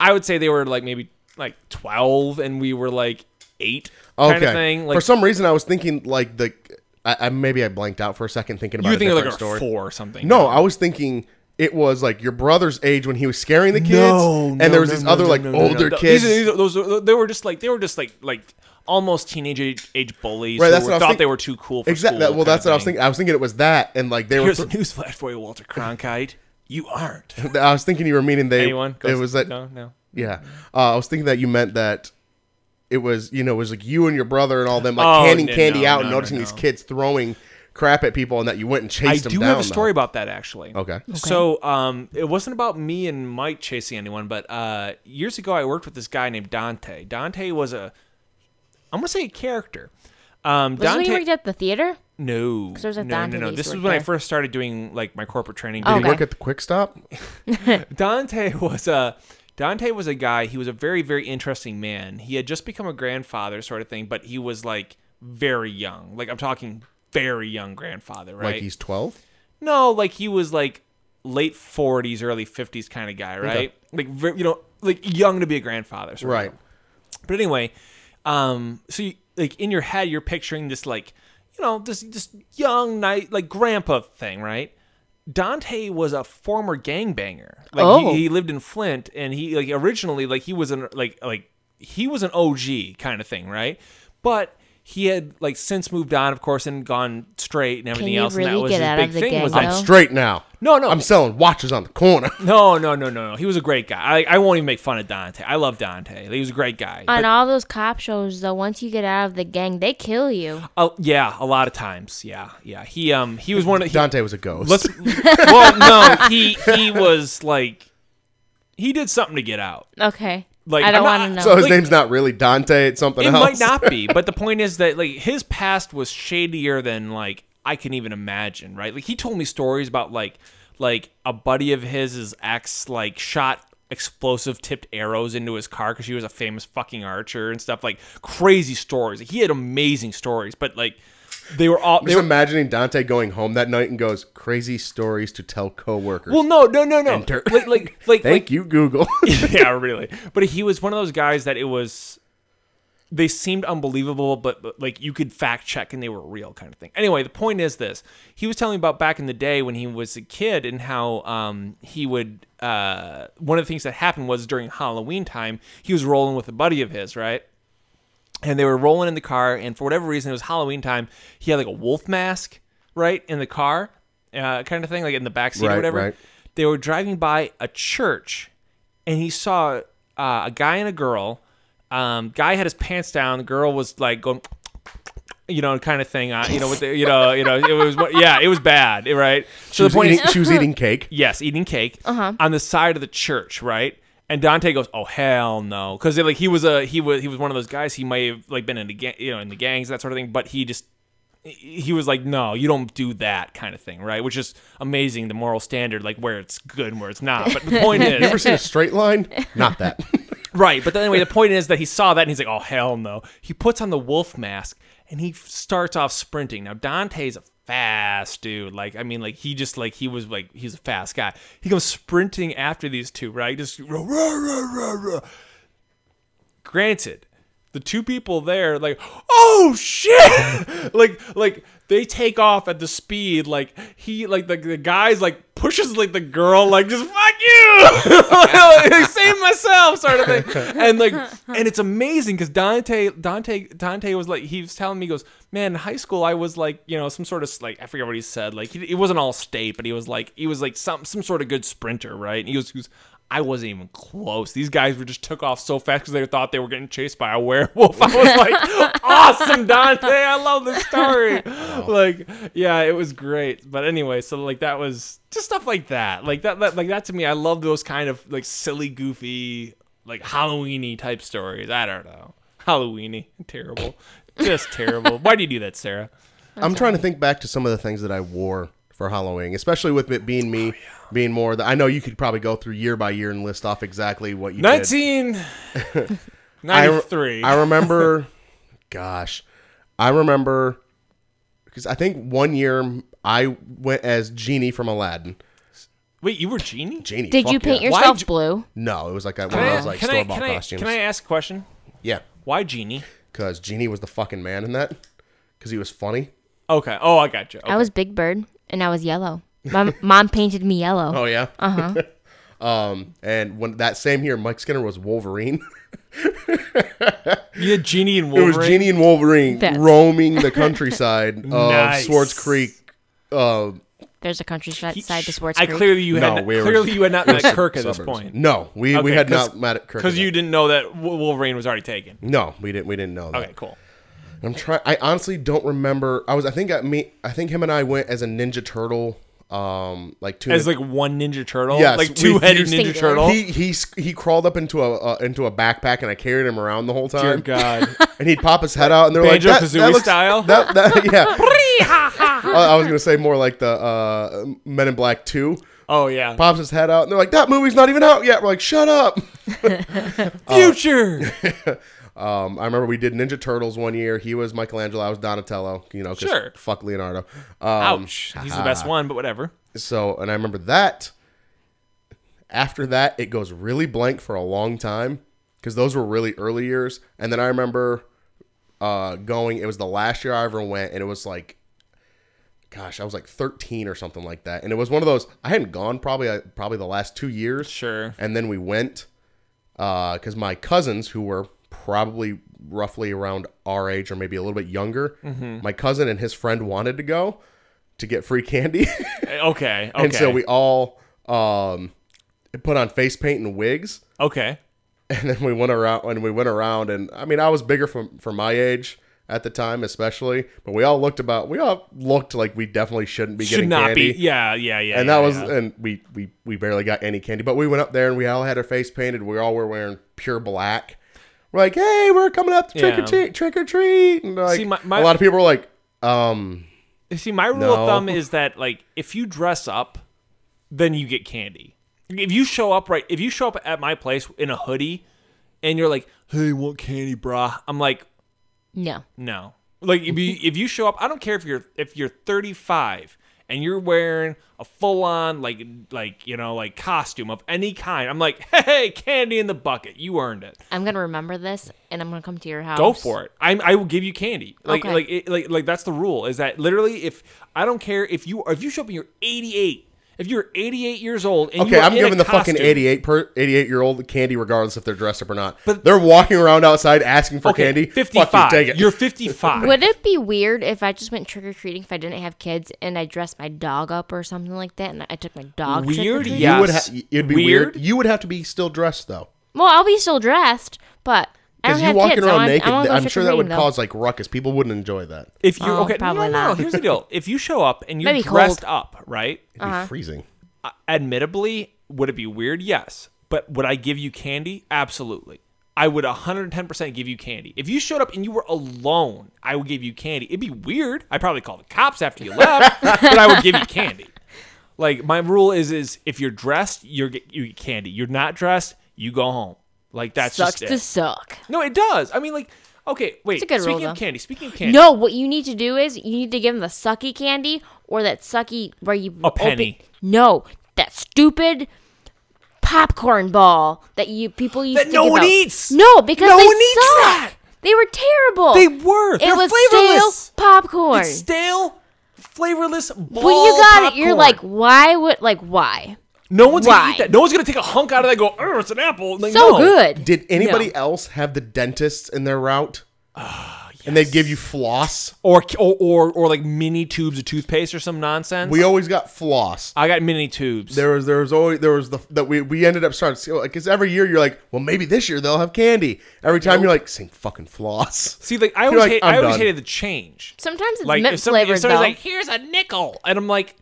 I would say they were like maybe like twelve, and we were like eight, Okay. of thing. Like for some reason, I was thinking like the. I, I maybe I blanked out for a second thinking about you were a thinking like a story. four or something. No, I was thinking it was like your brother's age when he was scaring the kids, No, and no, there was no, these no, other no, like no, no, older no. kids. These, these, those they were just like they were just like like almost teenage age, age bullies. Right, who that's were- what I was thought think- they were too cool for exactly. school. Well, that's kind what I of was thinking. I was thinking it was that, and like they were. Here's a newsflash for you, Walter Cronkite. You aren't. <laughs> I was thinking you were meaning they. Anyone? It was that. no, no. Yeah, uh, I was thinking that you meant that. It was you know it was like you and your brother and all them like Oh, handing no, candy no, out and no, noticing no, these no. kids throwing crap at people and that you went and I chased them do down. have a story though. about that actually. Okay. So um, it wasn't about me and Mike chasing anyone, but uh, years ago I worked with this guy named Dante. Dante was a, I'm gonna say a character. Um, Was this when Dante, you worked at the theater? no, there's a no, Dante no, no. that This used was work when I first started doing like my corporate training. Oh, Did you work at the Quick Stop? <laughs> <laughs> Dante was a Dante was a guy. He was a very very interesting man. He had just become a grandfather, sort of thing, but he was like very young. Like I'm talking very young grandfather, right? Like he's twelve. No, like he was like late 40s, early 50s kind of guy, right? Like ver- you know, like young to be a grandfather, sort of. Right. But anyway, um, so you, like in your head, you're picturing this like, you know, this this young night like grandpa thing, right? Dante was a former gangbanger. Like Oh. he, he lived in Flint, and he like originally like he was an like like he was an OG kind of thing, right? But he had like since moved on, of course, and gone straight and everything you else. and that was get his out big of the thing. was though? that I'm straight now. no, no, I'm selling watches on the corner. <laughs> no, no, no, no, no. He was a great guy. I, I won't even make fun of Dante. I love Dante. He was a great guy. On But, all those cop shows, though, once you get out of the gang, they kill you. uh, yeah, a lot of times. Yeah, yeah. He um he was one of he, Dante was a ghost. let's <laughs> well no he he was like he did something to get out. Okay. Like, I don't want to know. so his like- name's not really Dante. It's something else? It else. might not be, but the <laughs> point is that like his past was shadier than like I can even imagine, right? Like he told me stories about like like a buddy of his his ex like shot explosive tipped arrows into his car because she was a famous fucking archer and stuff like crazy stories. Like, He had amazing stories, but like they were all I'm they just were, imagining Dante going home that night and goes crazy stories to tell coworkers. well no no no no Enter. like like <laughs> like, Thank like you, Google. <laughs> yeah, <laughs> really. But he was one of those guys that it was. They seemed unbelievable, but, but like you could fact check and they were real, kind of thing. Anyway, the point is this: he was telling me about back in the day when he was a kid and how um, he would. Uh, one of the things that happened was during Halloween time, he was rolling with a buddy of his, right? And they were rolling in the car and for whatever reason it was halloween time he had like a wolf mask right in the car uh, kind of thing like in the back seat or whatever right. they were driving by a church and he saw uh, a guy and a girl um, guy had his pants down the girl was like going you know kind of thing uh, you know with the, you know you know it was yeah it was bad right she, so was the point eating, is she was eating cake. <laughs> yes, eating cake on the side of the church, right? And Dante goes, "Oh hell no," because like he was a he was he was one of those guys. He might have like been in the gang, you know, in the gangs that sort of thing. But he just he was like, "No, you don't do that kind of thing," right? Which is amazing, the moral standard, like where it's good and where it's not. But the <laughs> point is, You ever seen a straight line? Not that. <laughs> right? But anyway, the point is that he saw that and he's like, "Oh hell no!" He puts on the wolf mask and he starts off sprinting. Now Dante's a fast dude. Like I mean, like he just like he was like he's a fast guy. He goes sprinting after these two, right? Just rah, rah, rah. Granted, the two people there like, oh shit, <laughs> like like they take off at the speed like he like the, the guys like pushes like the girl like just fuck you! <laughs> Like, save myself sort of thing. And like and it's amazing because dante dante dante was like he was telling me he goes man in high school i was like you know some sort of like i forget what he said like he, it wasn't all state but he was like he was like some some sort of good sprinter right? And he was, he goes I wasn't even close. These guys were just took off so fast because they thought they were getting chased by a werewolf. <laughs> I was like, <laughs> awesome, Dante. I love this story. <laughs> Like, yeah, it was great. But anyway, so like that was just stuff like that. Like that, that like that to me, I love those kind of like silly, goofy, like Halloweeny type stories. I don't know. Halloweeny. Terrible. Just terrible. Why do you do that, Sarah? I'm trying to think back to some of the things that I wore for Halloween, especially with it being Oh, me, being more. The, I know you could probably go through year by year and list off exactly what you did. 1993. <laughs> I, I remember, gosh, I remember because I think one year I went as Genie from Aladdin. Wait, you were Genie? Genie. Did you paint yeah. Why yourself j- blue? No, it was like a, one Can of I, those like store bought can, I, costumes. can I ask a question? yeah, Why Genie? because Genie was the fucking man in that because he was funny. Okay. Oh, I got you. Okay. I was Big Bird, and I was yellow. <laughs> My mom painted me yellow. Oh yeah. <laughs> Uh huh. <laughs> um, and when that same year, Mike Skinner was Wolverine. You had Genie and Wolverine. It was Genie and Wolverine That's- roaming the countryside of Nice. Swords Creek. Uh, There's a countryside He- side to Sports I Creek. clearly you had No, not, we were- clearly you had not met Kirk at this point. No, we, we Okay, had 'cause- not met at Kirk. because you didn't know that Wolverine was already taken. No, we didn't. We didn't know that. Okay, cool. I'm trying. I honestly don't remember. I was. I think I me. I think him and I went as a Ninja Turtle. Um, like two. As like one Ninja Turtle, Yes, like two headed Ninja Singular. Turtle. he he he crawled up into a uh, into a backpack and I carried him around the whole Dear time. God, <laughs> And he'd pop his head out and they're like that, Banjo-Kazooie that looks, style? That, that <laughs> yeah. <laughs> I I was gonna say more like the uh, Men in Black Two. oh yeah, Pops his head out and they're like, "That movie's not even out yet." We're like, "Shut up." future. Um, I remember we did Ninja Turtles one year. He was Michelangelo. I was Donatello. You know, Sure. Fuck Leonardo. Um, Ouch, he's the best one, but whatever. So, and I remember that. After that, it goes really blank for a long time because those were really early years. And then I remember uh, going. It was the last year I ever went, and it was like, gosh, I was like 13 or something like that. And it was one of those. I hadn't gone probably uh, probably the last two years. Sure. And then we went because my cousins, who were probably roughly around our age or maybe a little bit younger, Mm-hmm. my cousin and his friend wanted to go to get free candy. <laughs> Okay, okay. <laughs> and so we all um, put on face paint and wigs, okay. <laughs> and then we went around. and we went around, and I mean, I was bigger for for my age at the time, especially, but we all looked about. We all looked like we definitely shouldn't be Should getting not candy. be. Yeah, yeah, yeah. And yeah, that was, yeah. and we, we we barely got any candy. But we went up there and we all had our face painted. We all were wearing pure black. We're like, hey, we're coming up to trick Yeah. or treat, trick or treat. And like, See, my- my- a lot of people are like, um, See, my rule No. of thumb is that like if you dress up, then you get candy. If you show up right, if you show up at my place in a hoodie, and you're like, "Hey, want candy, brah?" I'm like, No. no, Like if you if you show up, I don't care if you're if you're 35 and you're wearing a full on like like you know like costume of any kind. I'm like, <laughs> hey, candy in the bucket. You earned it. I'm gonna remember this, and I'm gonna come to your house. Go for it. I'm, I will give you candy. Like Okay. like it, like like that's the rule. Is that literally if I don't care if you if you show up and you're 88, if you're 88 years old and Okay, you I'm in a giving the fucking 88 per 88 year old candy regardless if they're dressed up or not. But- But they're walking around outside asking for Okay, candy. 55. Fuck you, take it. You're 55. Would it be weird if I just went trick or treating if I didn't have kids and I dressed my dog up or something like that, and I took my dog? Weird, trick-or-treating? you would yes. ha- it'd be Weird. weird. You would have to be still dressed though. Well, I'll be still dressed, but I don't Because you have walking kids. Around wanna- I naked, wanna go I'm sure that would though. cause like ruckus. People wouldn't enjoy that. If you're Oh, okay, no, probably no, no, no. Here's the deal: if you show up and <laughs> you're Maybe dressed cold. up, right? It'd Uh-huh. be freezing. uh, admittedly, would it be weird? Yes. But would I give you candy? Absolutely. I would 110% give you candy. If you showed up and you were alone, I would give you candy. It'd be weird. I'd probably call the cops after you left, but I would give you candy. Like my rule is is if you're dressed, you're get, you get candy. You're not dressed, you go home. Like that's Sucks just to it. suck. No, it does. I mean like okay, wait. It's a good rule, speaking of though. candy, speaking of candy. No, what you need to do is you need to give them the sucky candy or that sucky where you A penny. Open, no, that stupid popcorn ball that you people used That to no give one out. eats. No, because No they one eats suck. that. They were terrible. They were. It They're was flavorless. stale popcorn. It's stale, flavorless ball when you got it, you're like, why would like why? No one's Why? gonna eat that. No one's gonna take a hunk out of that. and Go, oh, it's an apple. Like, So no. good. Did anybody else have the dentists in their route? Ah, and they'd give you floss. Or, or or or like mini tubes of toothpaste or some nonsense. We always got floss. I got mini tubes. There was there was always there was the that we we ended up starting because every year you're like, well maybe this year they'll have candy. Every time you're like, same fucking floss. See, like I You're always like, hate, I'm I always done. hated the change. Sometimes it's Like mint if, somebody, if flavored somebody's though. like, "Here's a nickel," and I'm like,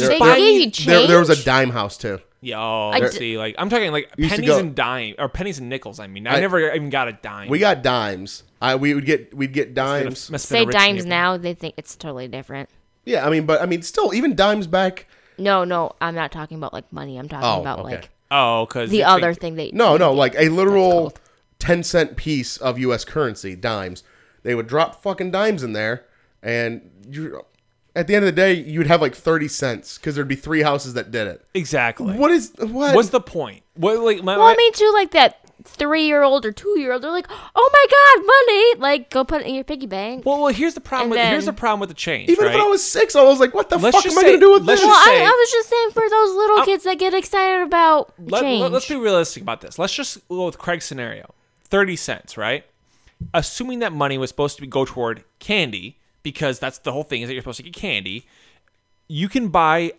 There, They there- gave you change. there, there was a dime house too. "Yo, d- see, like I'm talking like Used to pennies go- and dime or pennies and nickels. I mean, I, I- never even got a dime. We got dimes. I we would get we'd get dimes. Must have been a Say rich dimes neighborhood. now, they think it's totally different. Yeah, I mean, but I mean, still even dimes back. No, no, I'm not talking about like money. I'm talking Oh, about okay. like Oh, because the other thing they No, no, like a literal called? ten cent piece of U.S. currency, dimes. They would drop fucking dimes in there, and you. At the end of the day, you'd have like thirty cents because there'd be three houses that did it. exactly. What is what? What's the point? What like my, Well, I my- mean, too, like that three-year-old or two-year-old, they're like, "Oh my god, money!" Like, go put it in your piggy bank. well, well, here's the problem. And With, here's the problem with the change. Even right? if I was six, I was like, "What the Let's fuck just am I gonna do with this?" well, just I, I was just saying for those little I'm- kids that get excited about change. Let, change. us be realistic about this. Let's just go with Craig's scenario. 30 cents, right? Assuming that money was supposed to be, go toward candy, because that's the whole thing is that you're supposed to get candy, you can buy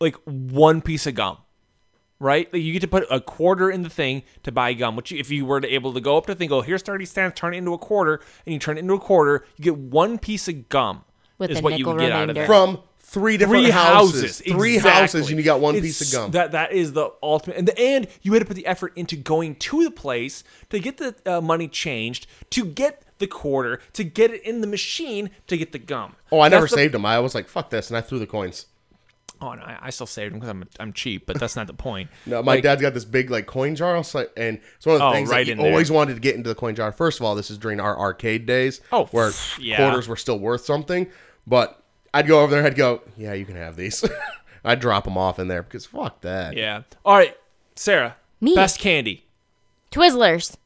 like one piece of gum, right? Like you get to put a quarter in the thing to buy gum, which if you were to able to go up to the thing, go, here's 30 cents, turn it into a quarter, and you turn it into a quarter, you get one piece of gum With is what you nickel would get out of remainder. From three different three houses, houses, three exactly. houses, and you got one It's- piece of gum. That that is the ultimate, and the, and you had to put the effort into going to the place to get the uh, money changed, to get the quarter, to get it in the machine, to get the gum. oh, I never the- saved them. I was like, "Fuck this," and I threw the coins. Oh no, I, I still saved them because I'm I'm cheap, but that's not the point. <laughs> No, my Like, dad's got this big like coin jar, and it's one of the Oh, things right that in he there. always wanted to get into the coin jar. First of all, this is during our arcade days, Oh, where yeah. quarters were still worth something. But I'd go over there, I'd go, "Yeah, you can have these." <laughs> I'd drop them off in there because fuck that. Yeah. All right, Sarah. Me. Best candy. Twizzlers,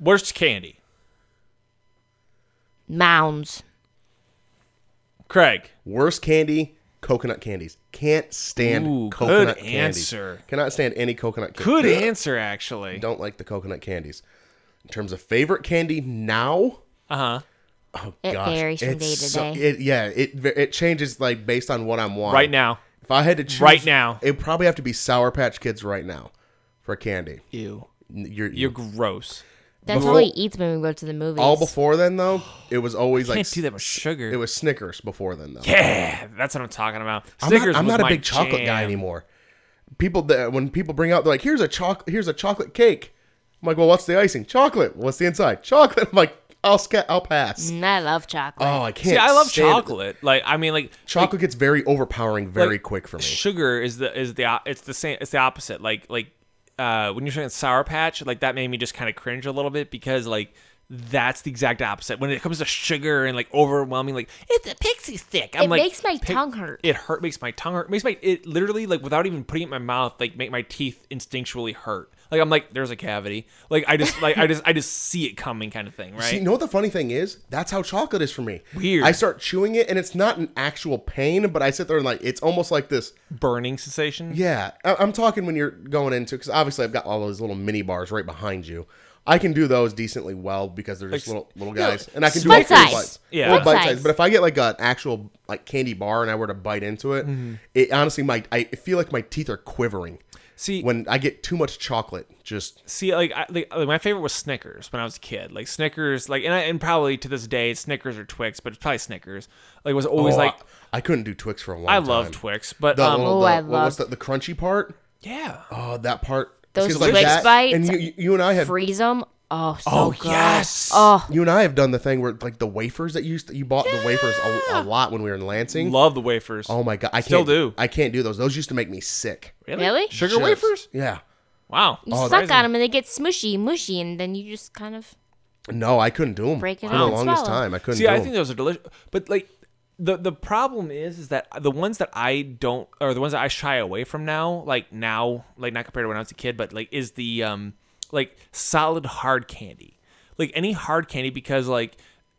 Worst candy. Mounds. Craig. Worst candy, coconut candies. Can't stand Ooh, coconut good candies. answer. Cannot stand any coconut candy. Good answer, actually. Don't like the coconut candies. In terms of favorite candy now, Uh huh. oh It gosh, varies from it's day to so- day. It, yeah, it it changes like based on what I'm wanting. Right now. If I had to choose Right now. it'd probably have to be Sour Patch Kids right now for candy. Ew. N- You're, You're gross. That's Before- all he eats when we go to the movies. all before then though. <gasps> It was always like Can't do that with sugar. It was Snickers before then though. Yeah, that's what I'm talking about. I'm Snickers. not, I'm was not a big chocolate guy jam. anymore. People that when people bring out they're like, here's a choc here's a chocolate cake. I'm like, well, what's the icing? Chocolate. What's the inside? Chocolate. <laughs> I'm like, I'll sca- I'll pass. Mm, I love chocolate. Oh, I can't. See, I love stand it. chocolate. Like, I mean, like Chocolate gets very overpowering very like, quick for me. Sugar is the is the o- it's the same. It's the opposite. Like like uh, when you're saying Sour Patch, like that made me just kind of cringe a little bit because like that's the exact opposite. When it comes to sugar and like overwhelming, like it's a pixie stick. I'm It like, makes my tongue hurt. It hurt. Makes my tongue hurt. Makes my it literally like without even putting it in my mouth, like make my teeth instinctually hurt. Like I'm like, there's a cavity. Like I just like I just I just see it coming, kind of thing, right? See, you know what the funny thing is? That's how chocolate is for me. Weird. I start chewing it, and it's not an actual pain, but I sit there and like it's almost like this. Burning sensation. Yeah, I- I'm talking when you're going into because obviously I've got all those little mini bars right behind you. I can do those decently well because they're just Like, little little you know, guys, and I can do Bite it full size. bites. Yeah. Little Bite bite size. size. But if I get like an actual like candy bar and I were to bite into it, Mm-hmm. it honestly my I feel like my teeth are quivering See, when I get too much chocolate. Just See, like, I, like, like, my favorite was Snickers when I was a kid. Like Snickers, like, and, I, and probably to this day, Snickers or Twix, but it's probably Snickers. Like, it was always oh, like, I, I couldn't do Twix for a long I time. love Twix, but The, um, Oh, the- I what was love- the, the crunchy part? yeah. Oh, that part. Those See, Twix bites, And you, you and I have Freeze them. Oh, so Oh good. yes. Oh, you and I have done the thing where like the wafers that you used to, you bought the wafers a, a lot when we were in Lansing. love the wafers. Oh my god, I Still can't do. I can't do those. Those used to make me sick. Really? Sugar Chips. wafers? Yeah. Wow. you Oh, suck that's- on them and they get smushy, mushy, and then you just kind of. No, I couldn't do them Break it for the out and longest swallow. time. I couldn't See, do I 'em. think those are delicious, but like the the problem is is that the ones that I don't or the ones that I shy away from now, like now, like not compared to when I was a kid, but like is the um like solid hard candy, like any hard candy because like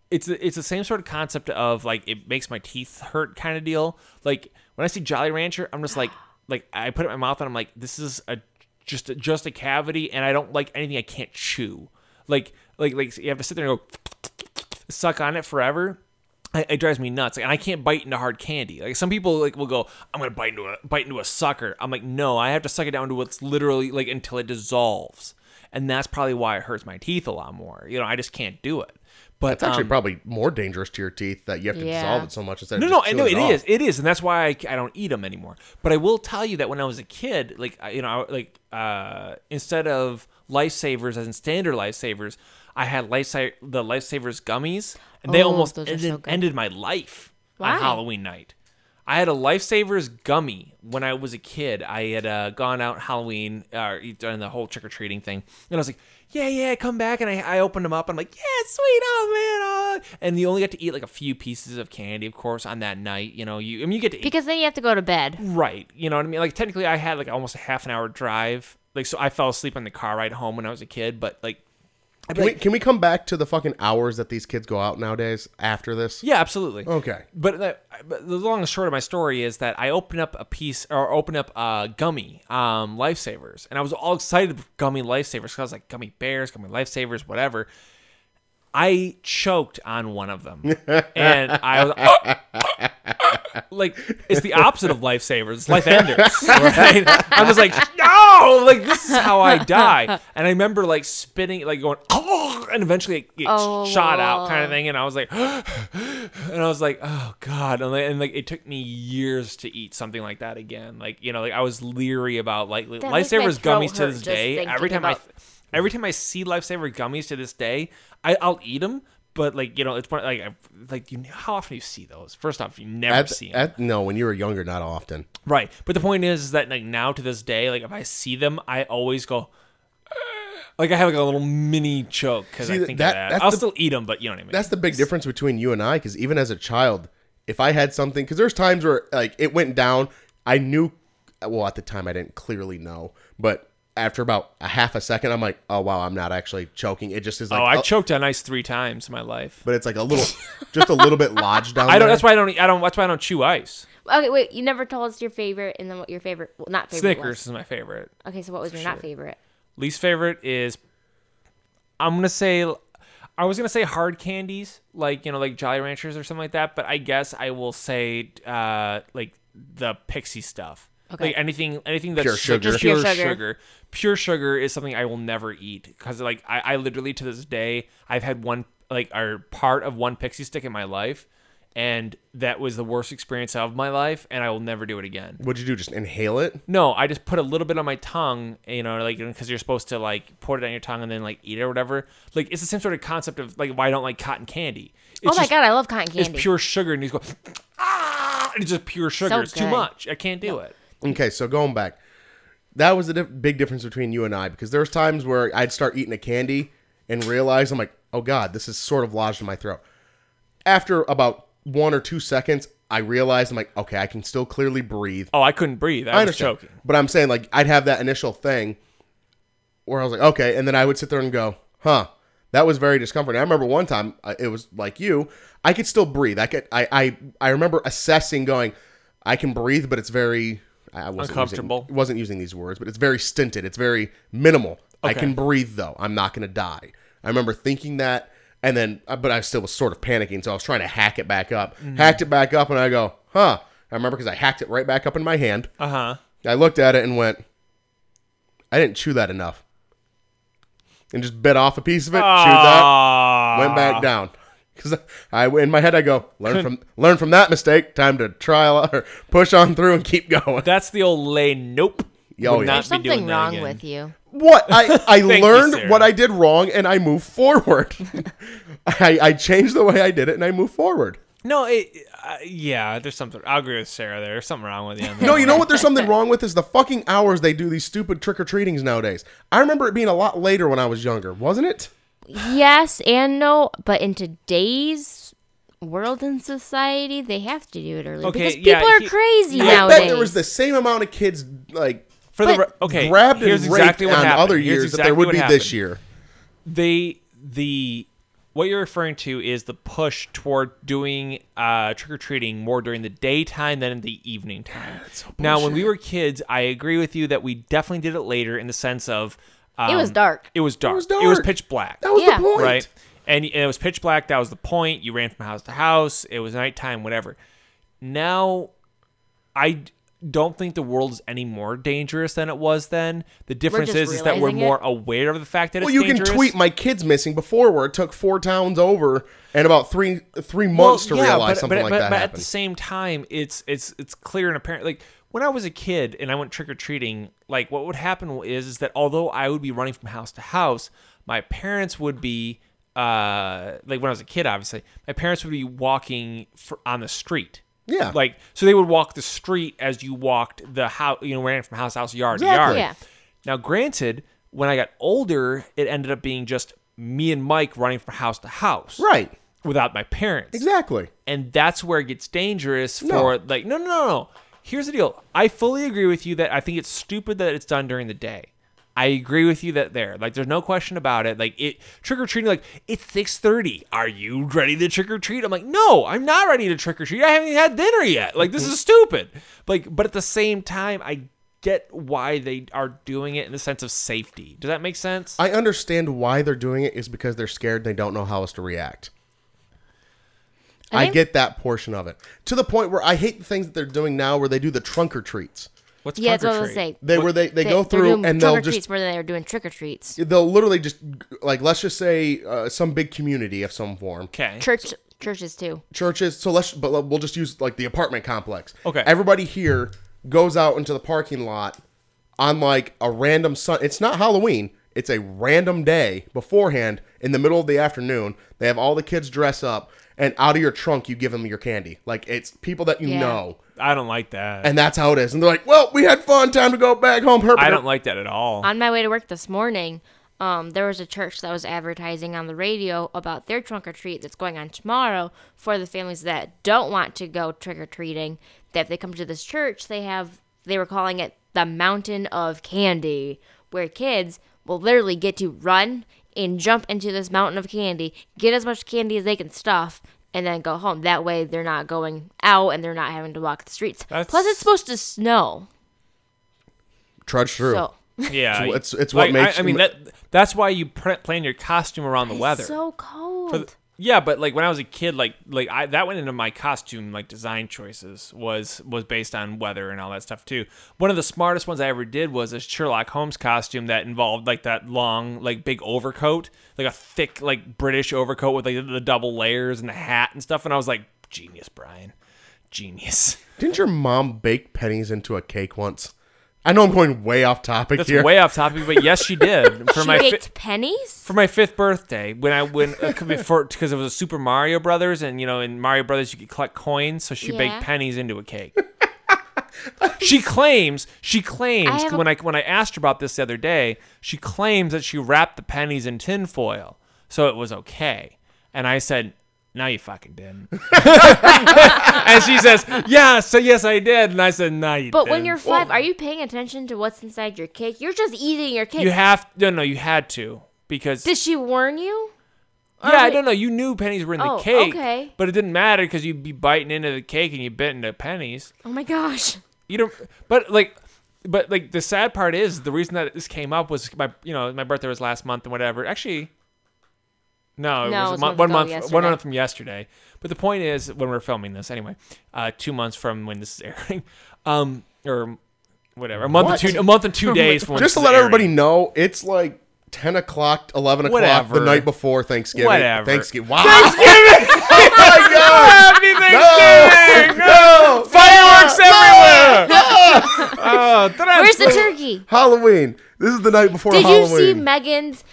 it's the- it's the same sort of concept of like it makes my teeth hurt kind of deal. Like when I see Jolly Rancher, I'm just like <gasps> like I put it in my mouth and I'm like this is a just a, just a cavity and I don't like anything I can't chew. Like like like you have to sit there and go <laughs> suck on it forever. It, it drives me nuts. Like, and I can't bite into hard candy. Like some people like will go, I'm gonna bite into a bite into a sucker. I'm like, no, I have to suck it down to what's literally like until it dissolves. And that's probably why it hurts my teeth a lot more. You know, I just can't do it. But it's actually um, probably more dangerous to your teeth that you have to Yeah. dissolve it so much instead no, of no, just I know it chewing is. off. It is, and that's why I, I don't eat them anymore. But I will tell you that when I was a kid, like you know, I- like uh, instead of lifesavers as in standard lifesavers, I had life the lifesavers gummies, and they Oh, almost ended, so ended my life Why? on Halloween night. I had a lifesavers gummy when I was a kid. I had uh, gone out Halloween, uh, done the whole trick or treating thing, and I was like, "Yeah, yeah, come back!" And I, I opened them up. And I'm like, "Yeah, sweet, oh man!" Oh. And you only got to eat like a few pieces of candy, of course, on that night. You know, you I mean, you get to eat Because then you have to go to bed. right. You know what I mean? Like technically, I had like almost a half an hour drive. Like, so I fell asleep in the car ride home when I was a kid. But like, Can we, can we come back to the fucking hours that these kids go out nowadays after this? yeah, absolutely. Okay. But, that, but the long and short of my story is that I opened up a piece or opened up a gummy um, lifesavers, and I was all excited with gummy lifesavers because I was like gummy bears, gummy lifesavers, whatever. I choked on one of them, and I was oh, oh, oh. like, it's the opposite of lifesavers, it's life enders, <laughs> right? I was like, no, like this is how I die, and I remember like spitting, like going, oh, and eventually it, it Oh. shot out, kind of thing, and I was like, <gasps> and I was like, oh god, and like, and like it took me years to eat something like that again. Like you know, like I was leery about like my lifesavers gummies to this day. Every time about- I, every time I see lifesaver gummies to this day, I, I'll eat them. But like you know, it's one like like you. Know how often do you see those? First off, you never At, see them. at, no, when you were younger, not often. Right. But the point is, is that like now to this day, like if I see them, I always go. Like I have like a little mini choke because I think that- that. I'll the- still eat them, but you know what I mean. That's the big difference between you and I, because even as a child, if I had something, because there's times where like it went down, I knew. Well, at the time, I didn't clearly know, but after about a half a second, I'm like, oh wow, I'm not actually choking. It just is like, oh, I oh, choked on ice three times in my life. but it's like a little, <laughs> just a little bit lodged down. I don't. there. That's why I don't. eat- I don't. That's why I don't chew ice. Okay, wait. You never told us your favorite, and then what your favorite? Well, not favorite. Snickers Was. is my favorite. Okay, so what was your not favorite? Least favorite is. I'm gonna say. I was gonna say hard candies, like you know, like Jolly Ranchers or something like that. But I guess I will say, uh, like the pixie stuff. Okay. Like anything, anything that's Pure sugar. just Pure pure sugar. sugar. Pure sugar is something I will never eat because, like, I, I literally to this day I've had one like or part of one pixie stick in my life, and that was the worst experience of my life, and I will never do it again. What'd you do? Just inhale it? No, I just put a little bit on my tongue, you know, like because you're supposed to like put it on your tongue and then like eat it or whatever. Like it's the same sort of concept of like why I don't like cotton candy. It's oh my just- god, I love cotton candy. It's candy. pure sugar, and you just go ah, and it's just pure sugar. So it's too much. I can't do it. Okay, so going back, that was the dif- big difference between you and I because there was times where I'd start eating a candy and realize I'm like, oh God, this is sort of lodged in my throat. After about one or two seconds, I realized I'm like, okay, I can still clearly breathe. Oh, I couldn't breathe. I, I was understand. choking. But I'm saying like I'd have that initial thing where I was like, okay, and then I would sit there and go, huh, that was very discomforting. I remember one time uh, it was like you, I could still breathe. I could, I, I, I remember assessing, going, I can breathe, but it's very I wasn't Uncomfortable. Using, wasn't using these words, but it's very stinted. It's very minimal. I can breathe though. I'm not going to die. I remember thinking that, and then, uh, but I still was sort of panicking, so I was trying to hack it back up. Mm-hmm. Hacked it back up, and I go, huh. I remember because I hacked it right back up in my hand. Uh huh. I looked at it and went, I didn't chew that enough. And just bit off a piece of it, chewed that, went back down. Because I, in my head, I go, learn from learn from that mistake. Time to try <laughs> or push on through and keep going. That's the old lay. Nope. Oh, Would yeah. not There's something wrong again. with you. What I <laughs> I Thank you, learned what I did wrong and I move forward. <laughs> I, I changed the way I did it and I move forward. No, it, uh, yeah, there's something. I'll agree with Sarah there. There's something wrong with you. No, you know what? There's something wrong with is the fucking hours they do these stupid trick or treatings nowadays. I remember it being a lot later when I was younger, wasn't it? Yes and no, but in today's world and society, they have to do it early Okay, because people yeah, are he- crazy I I nowadays. bet there was the same amount of kids like For the But- re- okay, grabbed and here's raped what on happened. other Here's years that there would be happened. this year. they the what you're referring to is the push toward doing uh, trick or treating more during the daytime than in the evening time. now, when we were kids, I agree with you that we definitely did it later in the sense of um, It was dark. It was dark. was It was pitch black. That was Yeah. the point. right? And, and it was pitch black. That was the point. You ran from house to house. It was nighttime, whatever. Now, I don't think the world is any more dangerous than it was then. The difference is, is that we're realizing more it. aware of the fact that Well, it's you dangerous. can tweet my kids missing before where it took four towns over and about three three months Well, to yeah, realize but, something but, like but, that but at the same time, it's it's it's clear and apparent. Like when I was a kid and I went trick or treating, like what would happen is is that although I would be running from house to house, my parents would be uh like when I was a kid, obviously, my parents would be walking for, on the street. Yeah. like so they would walk the street as you walked the house. You know, ran from house to house, yard Exactly. to yard. Yeah. Now, granted, when I got older, it ended up being just me and Mike running from house to house, right. without my parents Exactly. and that's where it gets dangerous No. for like no no no no here's the deal. I fully agree with you that i think it's stupid that it's done during the day. I agree with you that there like there's no question about it. Like it trick-or-treating like it's 6.30 are you ready to trick-or-treat? I'm like no i'm not ready to trick-or-treat. I haven't even had dinner yet. Like this is stupid. Like but at the same time i get why they are doing it in the sense of safety. Does that make sense? I understand why they're doing it is because they're scared they don't know how else to react. I I, get that portion of it. To the point where I hate the things that they're doing now where they do the trunk or treats. what's Yeah, that's what I was trunk-or-treat? saying. They where they, they, go they're through doing and they'll just where they're doing trick or treats. they'll literally just like let's just say uh, some big community of some form. okay Church churches too. churches. So let's, but we'll just use like the apartment complex. Okay. Everybody here goes out into the parking lot on like a random sun. It's not Halloween. It's a random day beforehand in the middle of the afternoon. They have all the kids dress up, and out of your trunk you give them your candy. Like it's people that you Yeah. know, i don't like that and that's how it is. And they're like, "Well, we had fun. Time to go back home." Herp, i don't like that at all On my way to work this morning, um, there was a church that was advertising on the radio about their trunk or treat that's going on tomorrow for the families that don't want to go trick or treating. That if they come to this church, they have they were calling it the mountain of candy, where kids will literally get to run and jump into this mountain of candy, get as much candy as they can stuff, and then go home. That way, they're not going out and they're not having to walk the streets. That's- Plus, it's supposed to snow, trudge through. so <laughs> Yeah, It's- it's what like, makes- I, I mean, that that's why you pr- plan your costume around the weather. so cold. For the- yeah, but like when I was a kid, like like I that went into my costume like design choices was was based on weather and all that stuff too. One of the smartest ones I ever did was a Sherlock Holmes costume that involved like that long like big overcoat, like a thick like British overcoat with like the double layers and the hat and stuff. And I was like, genius, Brian, genius. Didn't your mom bake pennies into a cake once? I know I'm going way off topic That's here. way off topic, but yes, she did <laughs> for she my. fi- baked pennies. for my fifth birthday when I went uh, because it was a Super Mario Brothers and you know in Mario Brothers you could collect coins so she Yeah. baked pennies into a cake. she claims she claims I when I when I asked her about this the other day she claims that she wrapped the pennies in tinfoil so it was okay. And I said, "No, you fucking didn't." <laughs> and she says, "Yeah, so yes, I did." And I said, "No, you But didn't." when you're five, are you paying attention to what's inside your cake? You're just eating your cake. you have no, no, you had to because Did she warn you? Or yeah, I don't know. You knew pennies were in the Oh, cake, okay. but it didn't matter because you'd be biting into the cake and you bit into pennies. Oh my gosh. you don't but like but like the sad part is the reason that this came up was my you know my birthday was last month and whatever actually no it No, was, it was month, month one month yesterday. one month from yesterday but the point is when we're filming this anyway uh two months from when this is airing <laughs> um or whatever a month What? and two a month and two <laughs> days from when Just to let is everybody airing. know, it's like 10 o'clock, 11 o'clock Whatever. the night before Thanksgiving. Whatever. <laughs> Thanksgiving. Wow. oh my God. Happy Thanksgiving! No. Fireworks everywhere! oh, Where's the turkey? Halloween. This is the night before Halloween. Did you see Megan's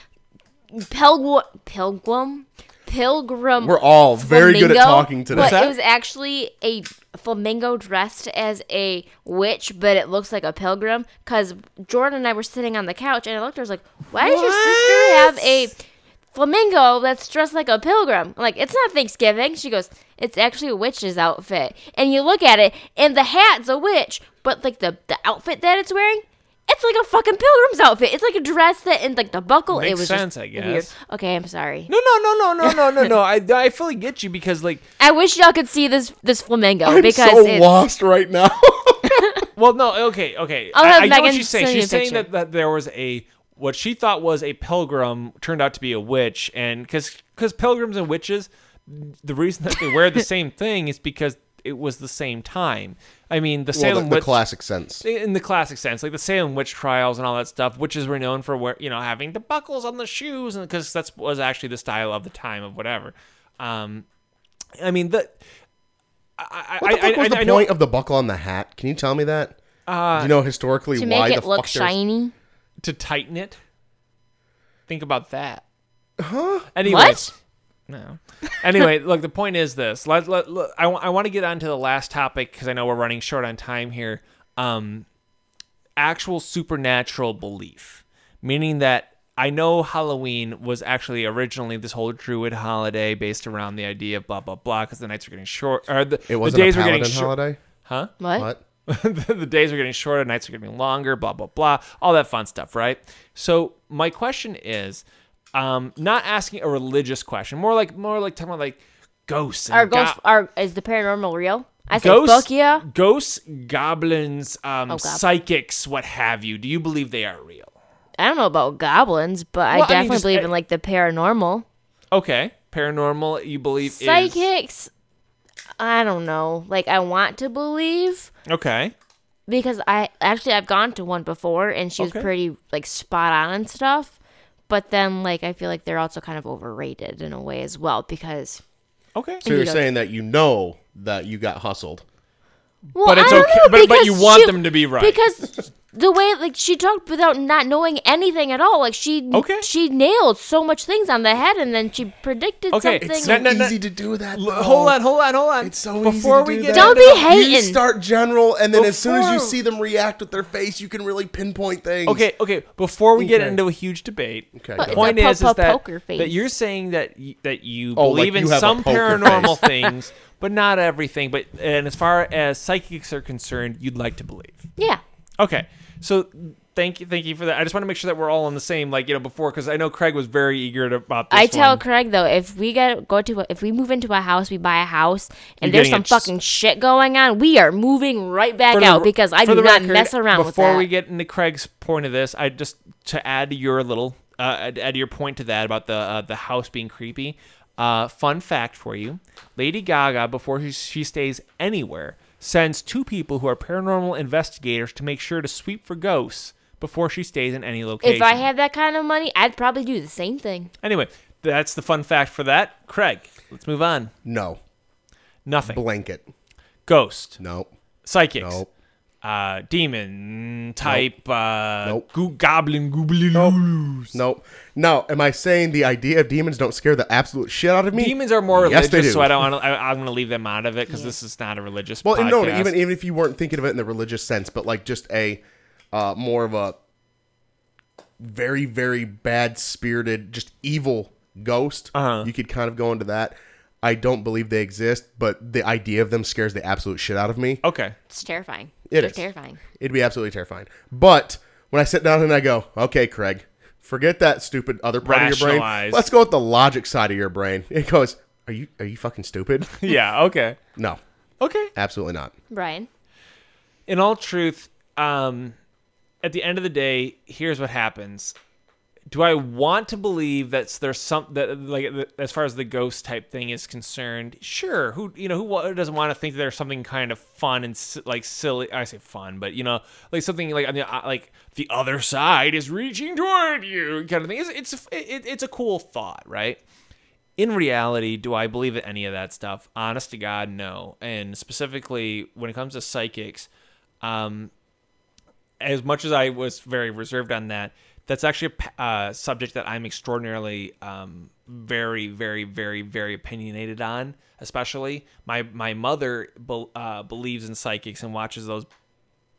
pilgrim pilgrim pilgrim? We're all very good at flamingo? talking today. But that? it was actually a flamingo dressed as a witch, but it looks like a pilgrim. Because Jordan and I were sitting on the couch, and I looked. I was like, "Why does your sister have a flamingo that's dressed like a pilgrim?" I'm like, "It's not Thanksgiving." She goes, "It's actually a witch's outfit." And you look at it, and the hat's a witch, but like the the outfit that it's wearing. It's like a fucking pilgrim's outfit. It's like a dress that and like the buckle. Makes it was sense, I guess. Weird. Okay, I'm sorry. No, no, no, no, no, no, no, no. <laughs> I, I fully get you because like I wish y'all could see this this flamingo I'm because so it's... lost right now. <laughs> well, no, okay, okay. I'll have I, I know what she's saying. She's saying that, that there was a what she thought was a pilgrim turned out to be a witch, and because because pilgrims and witches, the reason that they wear the <laughs> same thing is because it was the same time. I mean, the well, Salem the, the witch classic sense. in the classic sense, like the Salem witch trials and all that stuff, witches were known for where you know, having the buckles on the shoes, and because that's was actually the style of the time of whatever. Um, I mean, the I, What the I, fuck I, was I, the I know point of the buckle on the hat? Can you tell me that? Uh, Do you know historically to why make the it look fuck there's- shiny. to tighten it. Think about that. Huh? Anyway, What? No. Anyway, look, the point is this. Let, let, look, I, I want to get on to the last topic because I know we're running short on time here. Um, actual supernatural belief, meaning that I know Halloween was actually originally this whole Druid holiday based around the idea of blah blah blah because the nights were getting short or the, It wasn't the days a were getting short. holiday. Huh? What? What? the <laughs> the days are getting shorter, nights are getting longer, blah blah blah, all that fun stuff, right? So my question is, um, not asking a religious question, more like more like talking about like ghosts. And Are go- ghosts are is the paranormal real? I say ghosts, fuck yeah. ghosts, goblins, um, Oh, psychics, what have you? Do you believe they are real? I don't know about goblins, but Well, I I mean, definitely just- believe I- in like the paranormal. Okay, paranormal. You believe is Psychics. I don't know. Like I want to believe okay. because I actually I've gone to one before and she was Okay. pretty like spot on and stuff. But then like I feel like they're also kind of overrated in a way as well because Okay. So you're saying that you know that you got hustled. Well, But it's I don't okay- know, but- but you want she- them to be right. because the way like she talked without not knowing anything at all like she Okay. she nailed so much things on the head and then she predicted Okay, something it's not- no, no. easy to do that. Though. Hold on, hold on, hold on. It's so before easy to we do get that. Don't be hating. You start general, and then as soon as you see them react with their face, you can really pinpoint things. Okay, okay. Before we get into a huge debate, Okay, But go point is, is that, poker face. that you're saying that y- that you Oh, like believe you in have some paranormal things, <laughs> but not everything. But and as far as psychics are concerned, you'd like to believe. yeah Okay, so thank you, thank you for that. I just want to make sure that we're all on the same, like you know, before because I know Craig was very eager to, about this. I tell one. Craig though, if we get go to a, if we move into a house, we buy a house, and You're there's some it s- fucking shit going on, we are moving right back the- out because I do not record, mess around with Before we get into Craig's point of this, I just to add your little uh, add add your point to that about the uh, the house being creepy. Uh, fun fact for you: Lady Gaga, before she, she stays anywhere, sends two people who are paranormal investigators to make sure to sweep for ghosts before she stays in any location. if I had that kind of money, I'd probably do the same thing. anyway, that's the fun fact for that. Craig, let's move on. No. Nothing. Blanket. Ghost, No. psychics, No. Uh, demon type, uh, Nope. goo- goblin, goobly Nope. No. Am I saying the idea of demons don't scare the absolute shit out of me? Demons are more Yes, religious, so I don't want to. I'm going to leave them out of it because this is not a religious. Well, podcast. no, even even if you weren't thinking of it in the religious sense, but like just a uh, more of a very very bad spirited, just evil ghost, Uh-huh. you could kind of go into that. I don't believe they exist, but the idea of them scares the absolute shit out of me. Okay. It's terrifying. It They're is. terrifying. It'd be absolutely terrifying. But when I sit down and I go, okay, Craig, forget that stupid other part of your brain. Rationalize. Let's go with the logic side of your brain. <laughs> It goes, are you are you fucking stupid? <laughs> Yeah. Okay. no, Okay. absolutely not. Brian. in all truth, um, at the end of the day, here's what happens. Do I want to believe that there's some that like as far as the ghost type thing is concerned? Sure. Who you know who doesn't want to think that there's something kind of fun and like silly? I say fun, but you know like something like on the uh, like the other side is reaching toward you kind of thing. It's it's it, it's a cool thought, right? in reality, do I believe in any of that stuff? Honest to God, no. And specifically, when it comes to psychics, um, as much as I was very reserved on that, that's actually a uh, subject that I'm extraordinarily, um, very, very, very, very opinionated on. Especially, my my mother be- uh, believes in psychics and watches those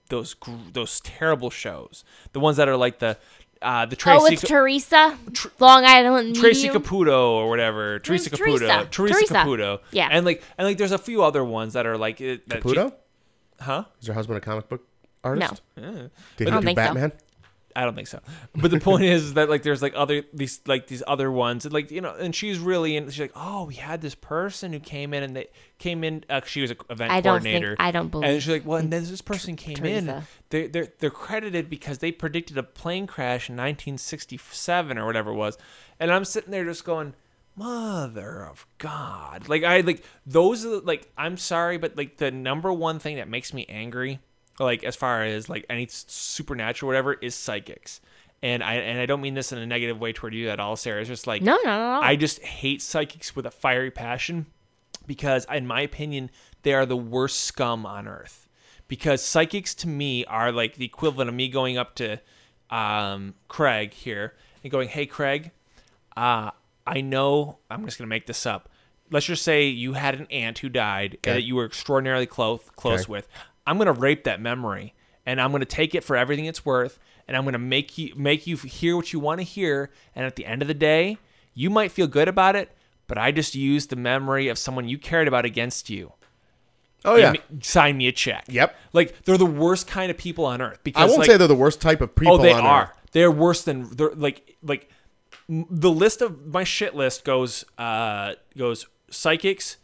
those gr- those terrible shows, the ones that are like the uh, the Tracy oh, it's Ca- Teresa. Long Island Tracy Medium. Caputo or whatever. Teresa Name's Caputo. Teresa. Teresa, Teresa. Caputo. Yeah. And like and like there's a few other ones that are like it- that she- Caputo? huh? Is your husband a comic book artist? Yeah. Did he don't do think so. I don't think so. But the point is that like there's like other these like these other ones and, like you know and she's really and she's like oh we had this person who came in and they came in uh, she was an event I don't think- coordinator I don't believe and she's like well and then this person came in Teresa. they they're they're credited because they predicted a plane crash in 1967 or whatever it was and I'm sitting there just going mother of god like I like those are like I'm sorry but like the number one thing that makes me angry like as far as like any supernatural or whatever is psychics and I and I don't mean this in a negative way toward you at all Sarah it's just like No, no, no, no. I just hate psychics with a fiery passion because, in my opinion, they are the worst scum on earth. Because psychics to me are like the equivalent of me going up to um, Craig here and going, "Hey, Craig, uh, I know I'm just gonna make this up. Let's just say you had an aunt who died Okay. that you were extraordinarily close close Okay. with. I'm gonna rape that memory, and I'm gonna take it for everything it's worth, and I'm gonna make you make you hear what you want to hear. And at the end of the day, you might feel good about it, but I just used the memory of someone you cared about against you. Oh yeah. Sign me a check. Yep. Like they're the worst kind of people on earth. Because I won't like, say they're the worst type of people. Oh, they on are. Earth. They're worse than they're like like m- the list of my shit list goes uh goes psychics,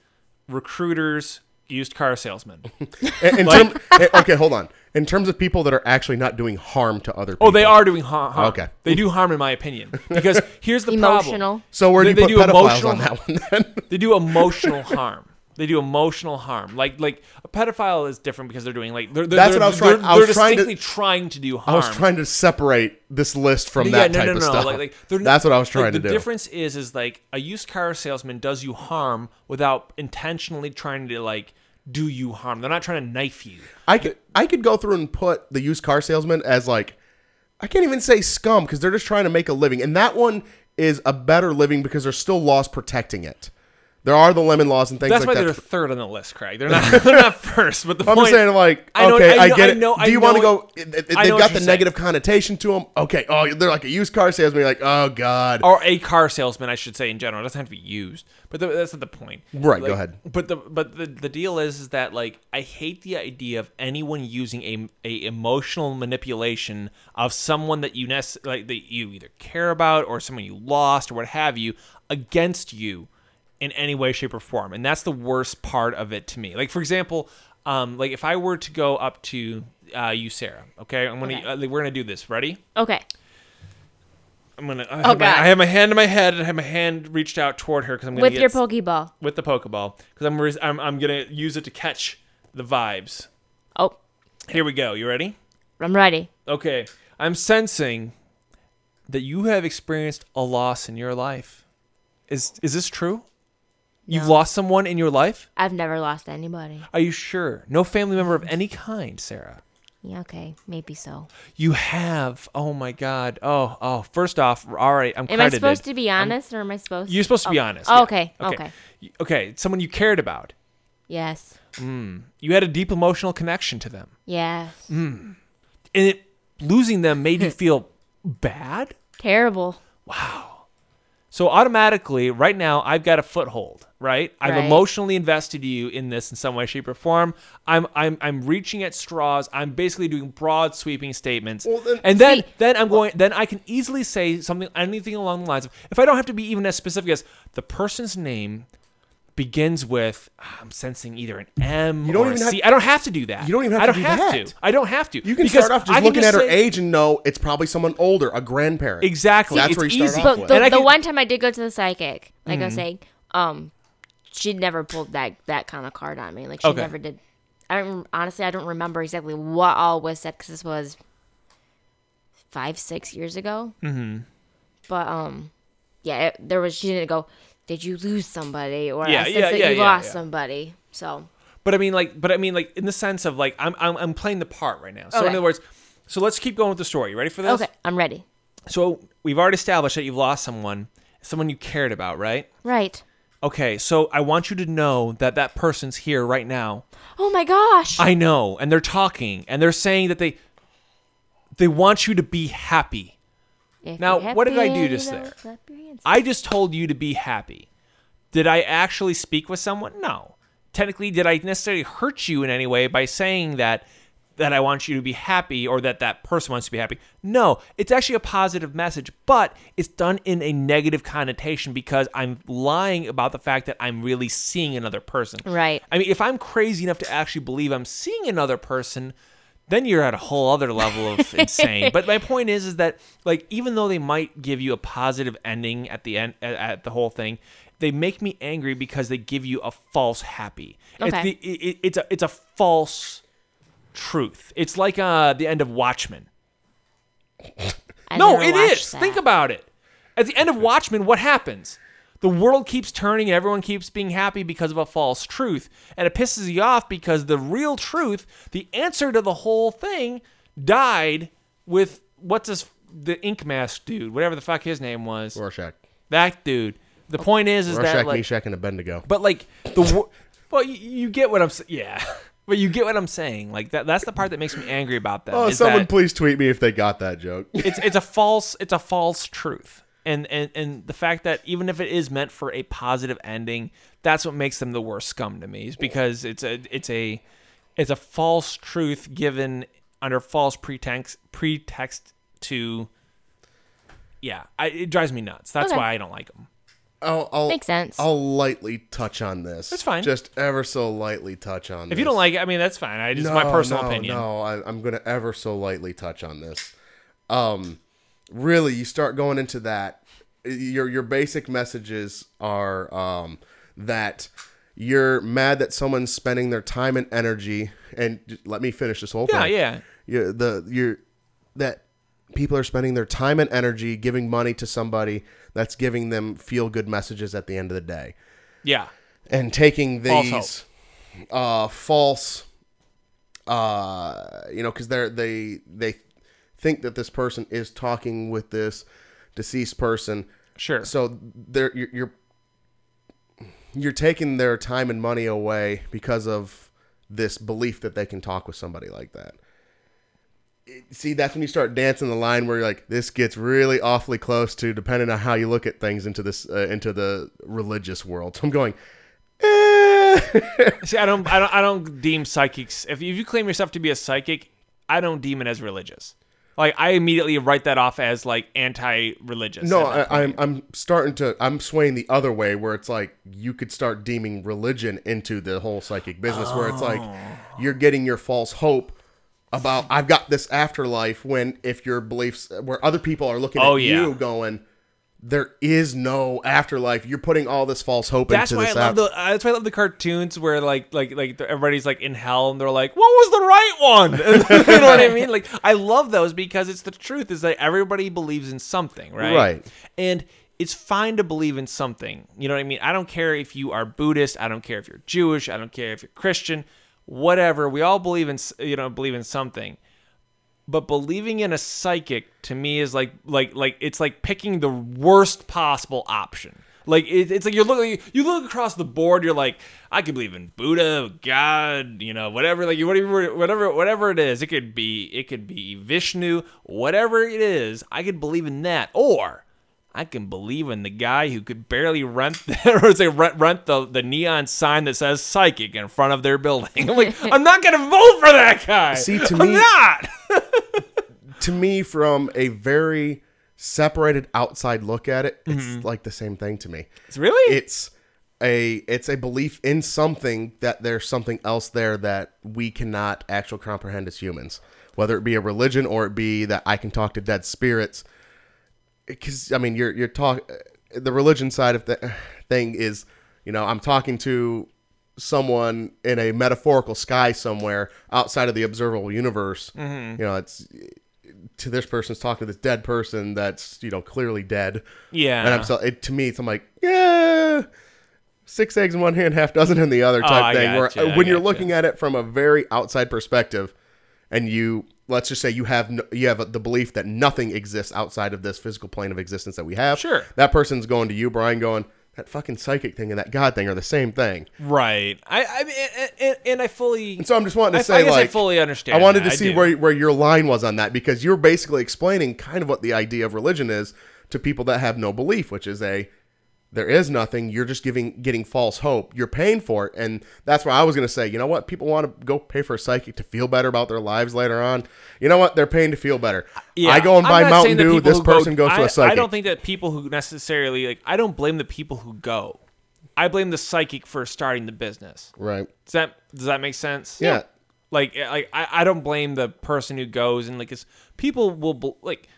recruiters, used car salesman. <laughs> In, in term, eh, okay, hold on. In terms of people that are actually not doing harm to other people. Oh, they are doing har- harm. Okay. They do harm in my opinion. Because here's the problem. Emotional. So where do you They- put they do pedophiles emotional- on that one then? <laughs> They do emotional harm. They do emotional harm. Like like a pedophile is different because they're doing like they're, they're, That's they're, what I was they're, trying- I they're was trying to- trying to do I was trying to separate this list from Yeah, that no, type no, of no, stuff. Like, like, That's what I was like, trying to the do. The difference is, is like a used car salesman does you harm without intentionally trying to like do you harm. They're not trying to knife you. I could I could go through and put the used car salesman as like I can't even say scum because they're just trying to make a living, and that one is a better living because there's still laws protecting it. There are the lemon laws and things like that. That's like why that. they're third on the list, Craig. They're not. <laughs> They're not first. But the I'm point. just saying, like, I know- okay, I know- get I it. know- I Do you want to go? it- it- it- They've got the saying. negative connotation to them. Okay, oh, they're like a used car salesman. You're like, oh god, or a car salesman, I should say in general. It doesn't have to be used, but the, that's not the point. Right, go ahead. But the but the, the deal is is that like I hate the idea of anyone using a, a emotional manipulation of someone that you nec- like that you either care about or someone you lost or what have you against you in any way, shape, or form, and that's the worst part of it to me. Like for example, um, like if I were to go up to uh, you, Sarah, okay, I'm gonna Okay. uh, we're gonna do this. Ready? Okay. I'm gonna. I, Oh, have my, God. I have my hand in my head and I have my hand reached out toward her because I'm gonna With get your s- Pokeball. with the Pokeball because I'm, res- I'm I'm gonna use it to catch the vibes. Oh, Here we go. You ready? I'm ready. Okay. I'm sensing that you have experienced a loss in your life. Is is this true? You've No. lost someone in your life? I've never lost anybody. Are you sure? No family member of any kind, Sarah. Yeah, okay, maybe so. You have. Oh my God. Oh oh. First off, all right. I'm Am I supposed to be honest or am I supposed? To You're supposed to be Oh. honest. Oh, yeah. okay, okay. Y- Okay. Someone you cared about. Yes. You had a deep emotional connection to them. Yes. Mm. And it losing them made you <laughs> feel bad? Terrible. Wow. So automatically, right now, I've got a foothold. Right, I've Right. emotionally invested you in this in some way, shape, or form. I'm I'm I'm reaching at straws. I'm basically doing broad, sweeping statements, Well, then- and then See- then I'm going. Then I can easily say something, anything along the lines of, if I don't have to be even as specific as the person's name begins with, ah, I'm sensing either an M You don't or even a have- C. I don't have to do that. You don't even have I to don't do have that. to. I don't have to. You can Because start off just can looking at her say- age and know it's probably someone older, a grandparent. Exactly. That's it's where you start easy. off But with. the, And I the can- one time I did go to the psychic, like Mm-hmm. I was saying, um, she never pulled that that kind of card on me. Like she Okay. never did. I don't honestly. I don't remember exactly what all was said because this was five, six years ago. Mm-hmm. But um, yeah, it, there was. She didn't go. Did you lose somebody, or Yeah, I sense yeah, that yeah, you lost somebody? So But I mean, like, but I mean, like, in the sense of like, I'm I'm, I'm playing the part right now. So in other words, so let's keep going with the story. You ready for this? okay, I'm ready. So we've already established that you've lost someone, someone you cared about, right? Right. Okay, so I want you to know that that person's here right now. Oh my gosh. I know, and they're talking, and they're saying that they they want you to be happy. If Now, what did I do just there? clap your hands. I just told you to be happy. Did I actually speak with someone? No. Technically, did I necessarily hurt you in any way by saying that that I want you to be happy or that that person wants to be happy? No. It's actually a positive message, but it's done in a negative connotation because I'm lying about the fact that I'm really seeing another person. Right. I mean, if I'm crazy enough to actually believe I'm seeing another person, then you're at a whole other level of <laughs> insane. But my point is, is that like even though they might give you a positive ending at the end at, at the whole thing, they make me angry because they give you a false happy. It's, Okay. the, it, it- it's a it's a false truth. It's like uh the end of Watchmen. No, never it watched is. that. Think about it. At the end of Watchmen, what happens? The world keeps turning and everyone keeps being happy because of a false truth. And it pisses you off because the real truth, the answer to the whole thing, died with what's this the ink mask dude, whatever the fuck his name was. Rorschach. That dude. The point is is Rorschach, that like Meshach, and Abednego. but like the wor- well you, you get what I'm saying. Yeah. <laughs> But you get what I'm saying. Like that that's the part that makes me angry about that. Oh, someone that- please tweet me if they got that joke. it's it's a false it's a false truth and and and the fact that even if it is meant for a positive ending that's what makes them the worst scum to me is because it's a it's a it's a false truth given under false pretext pretext to yeah I, it drives me nuts that's Okay. why i don't like them I'll, I'll, Makes sense. I'll lightly touch on this. That's fine. Just ever so lightly touch on. if you don't like it i mean that's fine i just my personal no, opinion No, I, I'm going to ever so lightly touch on this. Um, really, you start going into that. Your your basic messages are um, that you're mad that someone's spending their time and energy. And let me finish this whole yeah thing. yeah yeah. you the you're that people are spending their time and energy giving money to somebody that's giving them feel good messages at the end of the day yeah and taking False these uh false uh you know because they're they they think that this person is talking with this deceased person sure so they're you're, you're you're taking their time and money away because of this belief that they can talk with somebody like that see that's when you start dancing the line where you're like this gets really awfully close to depending on how you look at things into this uh, into the religious world <laughs> so i'm going eh. See, I don't, I don't, I don't deem psychics. If you, if you claim yourself to be a psychic, I don't deem it as religious. Like I immediately write that off as like anti-religious. No, I, I'm. I'm starting to I'm swaying the other way where it's like you could start deeming religion into the whole psychic business where it's like Oh. you're getting your false hope about I've got this afterlife when if your beliefs where other people are looking Oh, at yeah. you going there is no afterlife you're putting all this false hope That's into why I love the. uh, That's why I love the cartoons where like like like everybody's like in hell and they're like, "What was the right one?" <laughs> you know what I mean? Like I love those because it's the truth. Is that everybody believes in something, right? Right. And it's fine to believe in something. You know what I mean? I don't care if you are Buddhist. I don't care if you're Jewish. I don't care if you're Christian. Whatever. We all believe in you know believe in something. But believing in a psychic to me is like like like it's like picking the worst possible option. Like it, it's like you're looking you look across the board. You're like I could believe in Buddha, God, you know, whatever. Like whatever whatever whatever it is. It could be it could be Vishnu, whatever it is. I could believe in that. Or I can believe in the guy who could barely rent <laughs> or say rent, rent the, the neon sign that says psychic in front of their building. <laughs> I'm like, I'm not gonna vote for that guy. See, to I'm me- not. <laughs> to me, from a very separated outside look at it, it's Mm-hmm. like the same thing to me. It's really It's a it's a belief in something that there's something else there that we cannot actually comprehend as humans, whether it be a religion or it be that I can talk to dead spirits. Because I mean, you're you're talk the religion side of the thing is, you know, I'm talking to someone in a metaphorical sky somewhere outside of the observable universe. Mm-hmm. You know, it's to this person's talking to this dead person that's you know clearly dead. Yeah. and I'm so it, to me, it's I'm like yeah, six eggs in one hand, half dozen in the other Oh, type I thing. Where when you're looking at it from a very outside perspective, and you let's just say you have no, you have the belief that nothing exists outside of this physical plane of existence that we have. Sure. that person's going to you, Brian, going that fucking psychic thing and that God thing are the same thing. right. I I mean, and, and, I fully. And so I'm just wanting to I- say, I guess I like, fully understand I wanted that. to see where where your line was on that because you're basically explaining kind of what the idea of religion is to people that have no belief, which is a there is nothing. You're just giving getting false hope. You're paying for it, and that's why I was going to say, you know what? People want to go pay for a psychic to feel better about their lives later on. You know what? They're paying to feel better. Yeah, I go and buy Mountain Dew. This who go- person goes to I- a psychic. I don't think that people who necessarily like. I don't blame the people who go. I blame the psychic for starting the business. right. Does that does that make sense? Yeah. Like eh, like I, I don't blame the person who goes and like it's people will like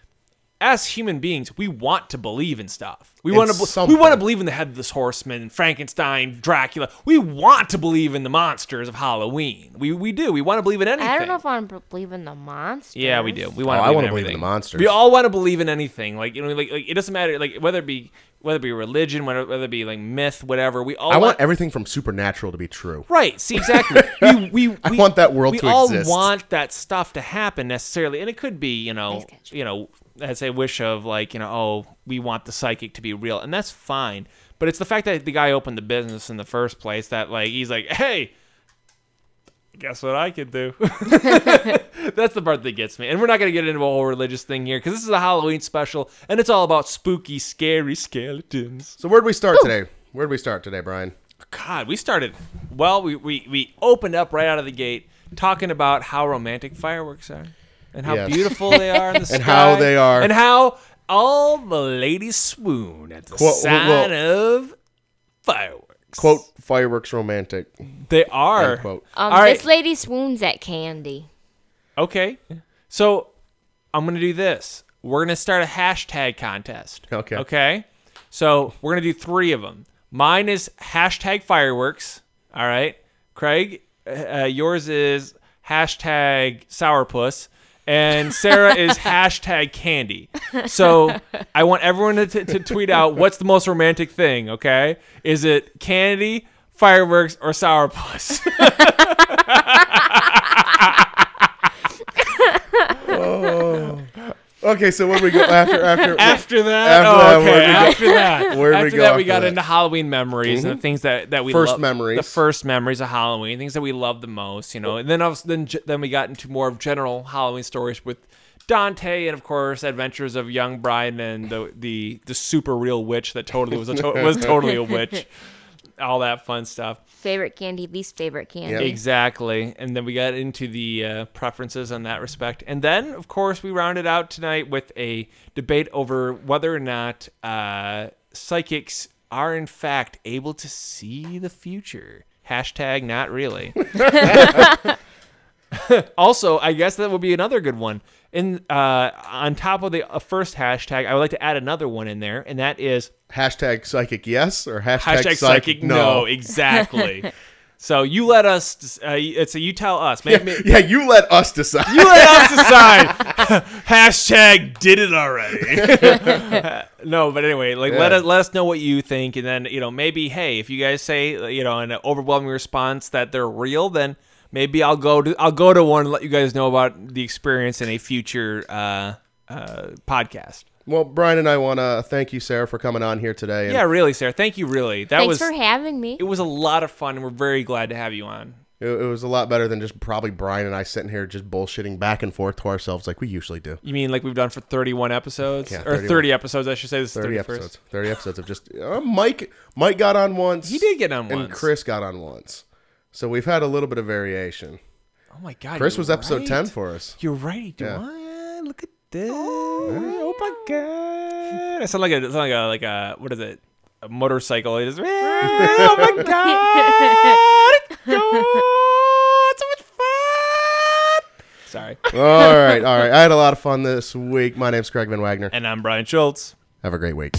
as human beings we want to believe in stuff. We want to we want to believe in the headless horseman, Frankenstein, Dracula. We want to believe in the monsters of Halloween. We we do. We want to believe in anything. I don't know if I want to believe in the monsters. Yeah, we do. We Oh, want. I wanna believe in believe in everything. the monsters. We all want to believe in anything. Like you know, like, like it doesn't matter. Like whether it be whether it be religion, whether, whether it be like myth, whatever. We all I want everything from supernatural to be true. Right. See, exactly. we, <laughs> we, we, I want that world we to all exist. want that stuff to happen necessarily, and it could be, you know, you know, as a wish of like, you know, oh, we want the psychic to be real, and that's fine. But it's the fact that the guy opened the business in the first place that like he's like, hey. Guess what I could do? <laughs> That's the part that gets me. And we're not going to get into a whole religious thing here because this is a Halloween special and it's all about spooky, scary skeletons. So where'd we start today? Where'd we start today, Brian? God, we started well. We, we we opened up right out of the gate talking about how romantic fireworks are, and how Yes. beautiful they are in the sky, <laughs> And how they are- and how all the ladies swoon at the Quote- sight of fireworks. Quote fireworks romantic. They are. End quote. Um, All right. This lady swoons at candy. Okay, so I'm gonna do this. We're gonna start a hashtag contest. Okay. Okay. So we're gonna do three of them. Mine is hashtag fireworks. All right. Craig, uh, yours is hashtag sourpuss. And Sarah is <laughs> hashtag candy. So I want everyone to, to, to tweet out what's the most romantic thing, okay? Is it candy, fireworks, or sourpuss? <laughs> Okay, so where we go after <laughs> after After that, After oh, that, okay. where'd we go? After that, <laughs> Where'd we after go that, we got that? into Halloween memories and the things that that we First love- memories. the first memories of Halloween, things that we love the most, you know. And then I was, then then we got into more of general Halloween stories with Dante and of course Adventures of Young Brian and the the the super real witch that totally was a to- was totally a witch. <laughs> All that fun stuff. Favorite candy, least favorite candy. Yep. Exactly. And then we got into the uh, preferences on that respect. And then, of course, we rounded out tonight with a debate over whether or not uh, psychics are, in fact, able to see the future. Hashtag not really. <laughs> <laughs> also, I guess that would be another good one. In uh, on top of the uh, first hashtag, I would like to add another one in there, and that is hashtag psychic yes or hashtag, hashtag psychic no. Exactly. <laughs> so you let us. Uh, it's a you tell us. Maybe, Yeah, yeah, you let us decide. You let us <laughs> decide. <laughs> Hashtag did it already. no, but anyway, like let us let us know what you think, and then you know maybe hey, if you guys say you know an overwhelming response that they're real, then maybe I'll go to I'll go to one and let you guys know about the experience in a future uh, uh, podcast. Well, Brian and I want to thank you, Sarah, for coming on here today. And Yeah, really, Sarah. Thank you. Really, that Thanks was for having me. it was a lot of fun, and we're very glad to have you on. It, it was a lot better than just probably Brian and I sitting here just bullshitting back and forth to ourselves like we usually do. You mean like we've done for 31 episodes? Yeah, or 31. 30 episodes, I should say. This is 30 31st. episodes. 30 episodes of just uh, Mike Mike got on once. He did get on once and once. Chris got on once. So we've had a little bit of variation. Oh my God. Chris you're was episode right. 10 for us. You're right. Yeah. What? Look at this. Oh, my God. I sound like a, I sound like a, like a, what is it? A motorcycle. It is, <laughs> oh my God. <laughs> It's. So much fun. Sorry. all right, all right. I had a lot of fun this week. My name's Craig Van Wagner. And I'm Brian Schultz. Have a great week.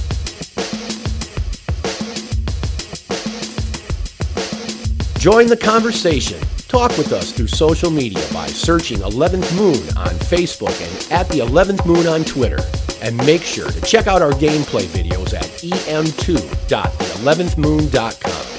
Join the conversation. Talk with us through social media by searching 11th Moon on Facebook and at the 11th Moon on Twitter. And make sure to check out our gameplay videos at em2.the11thmoon.com.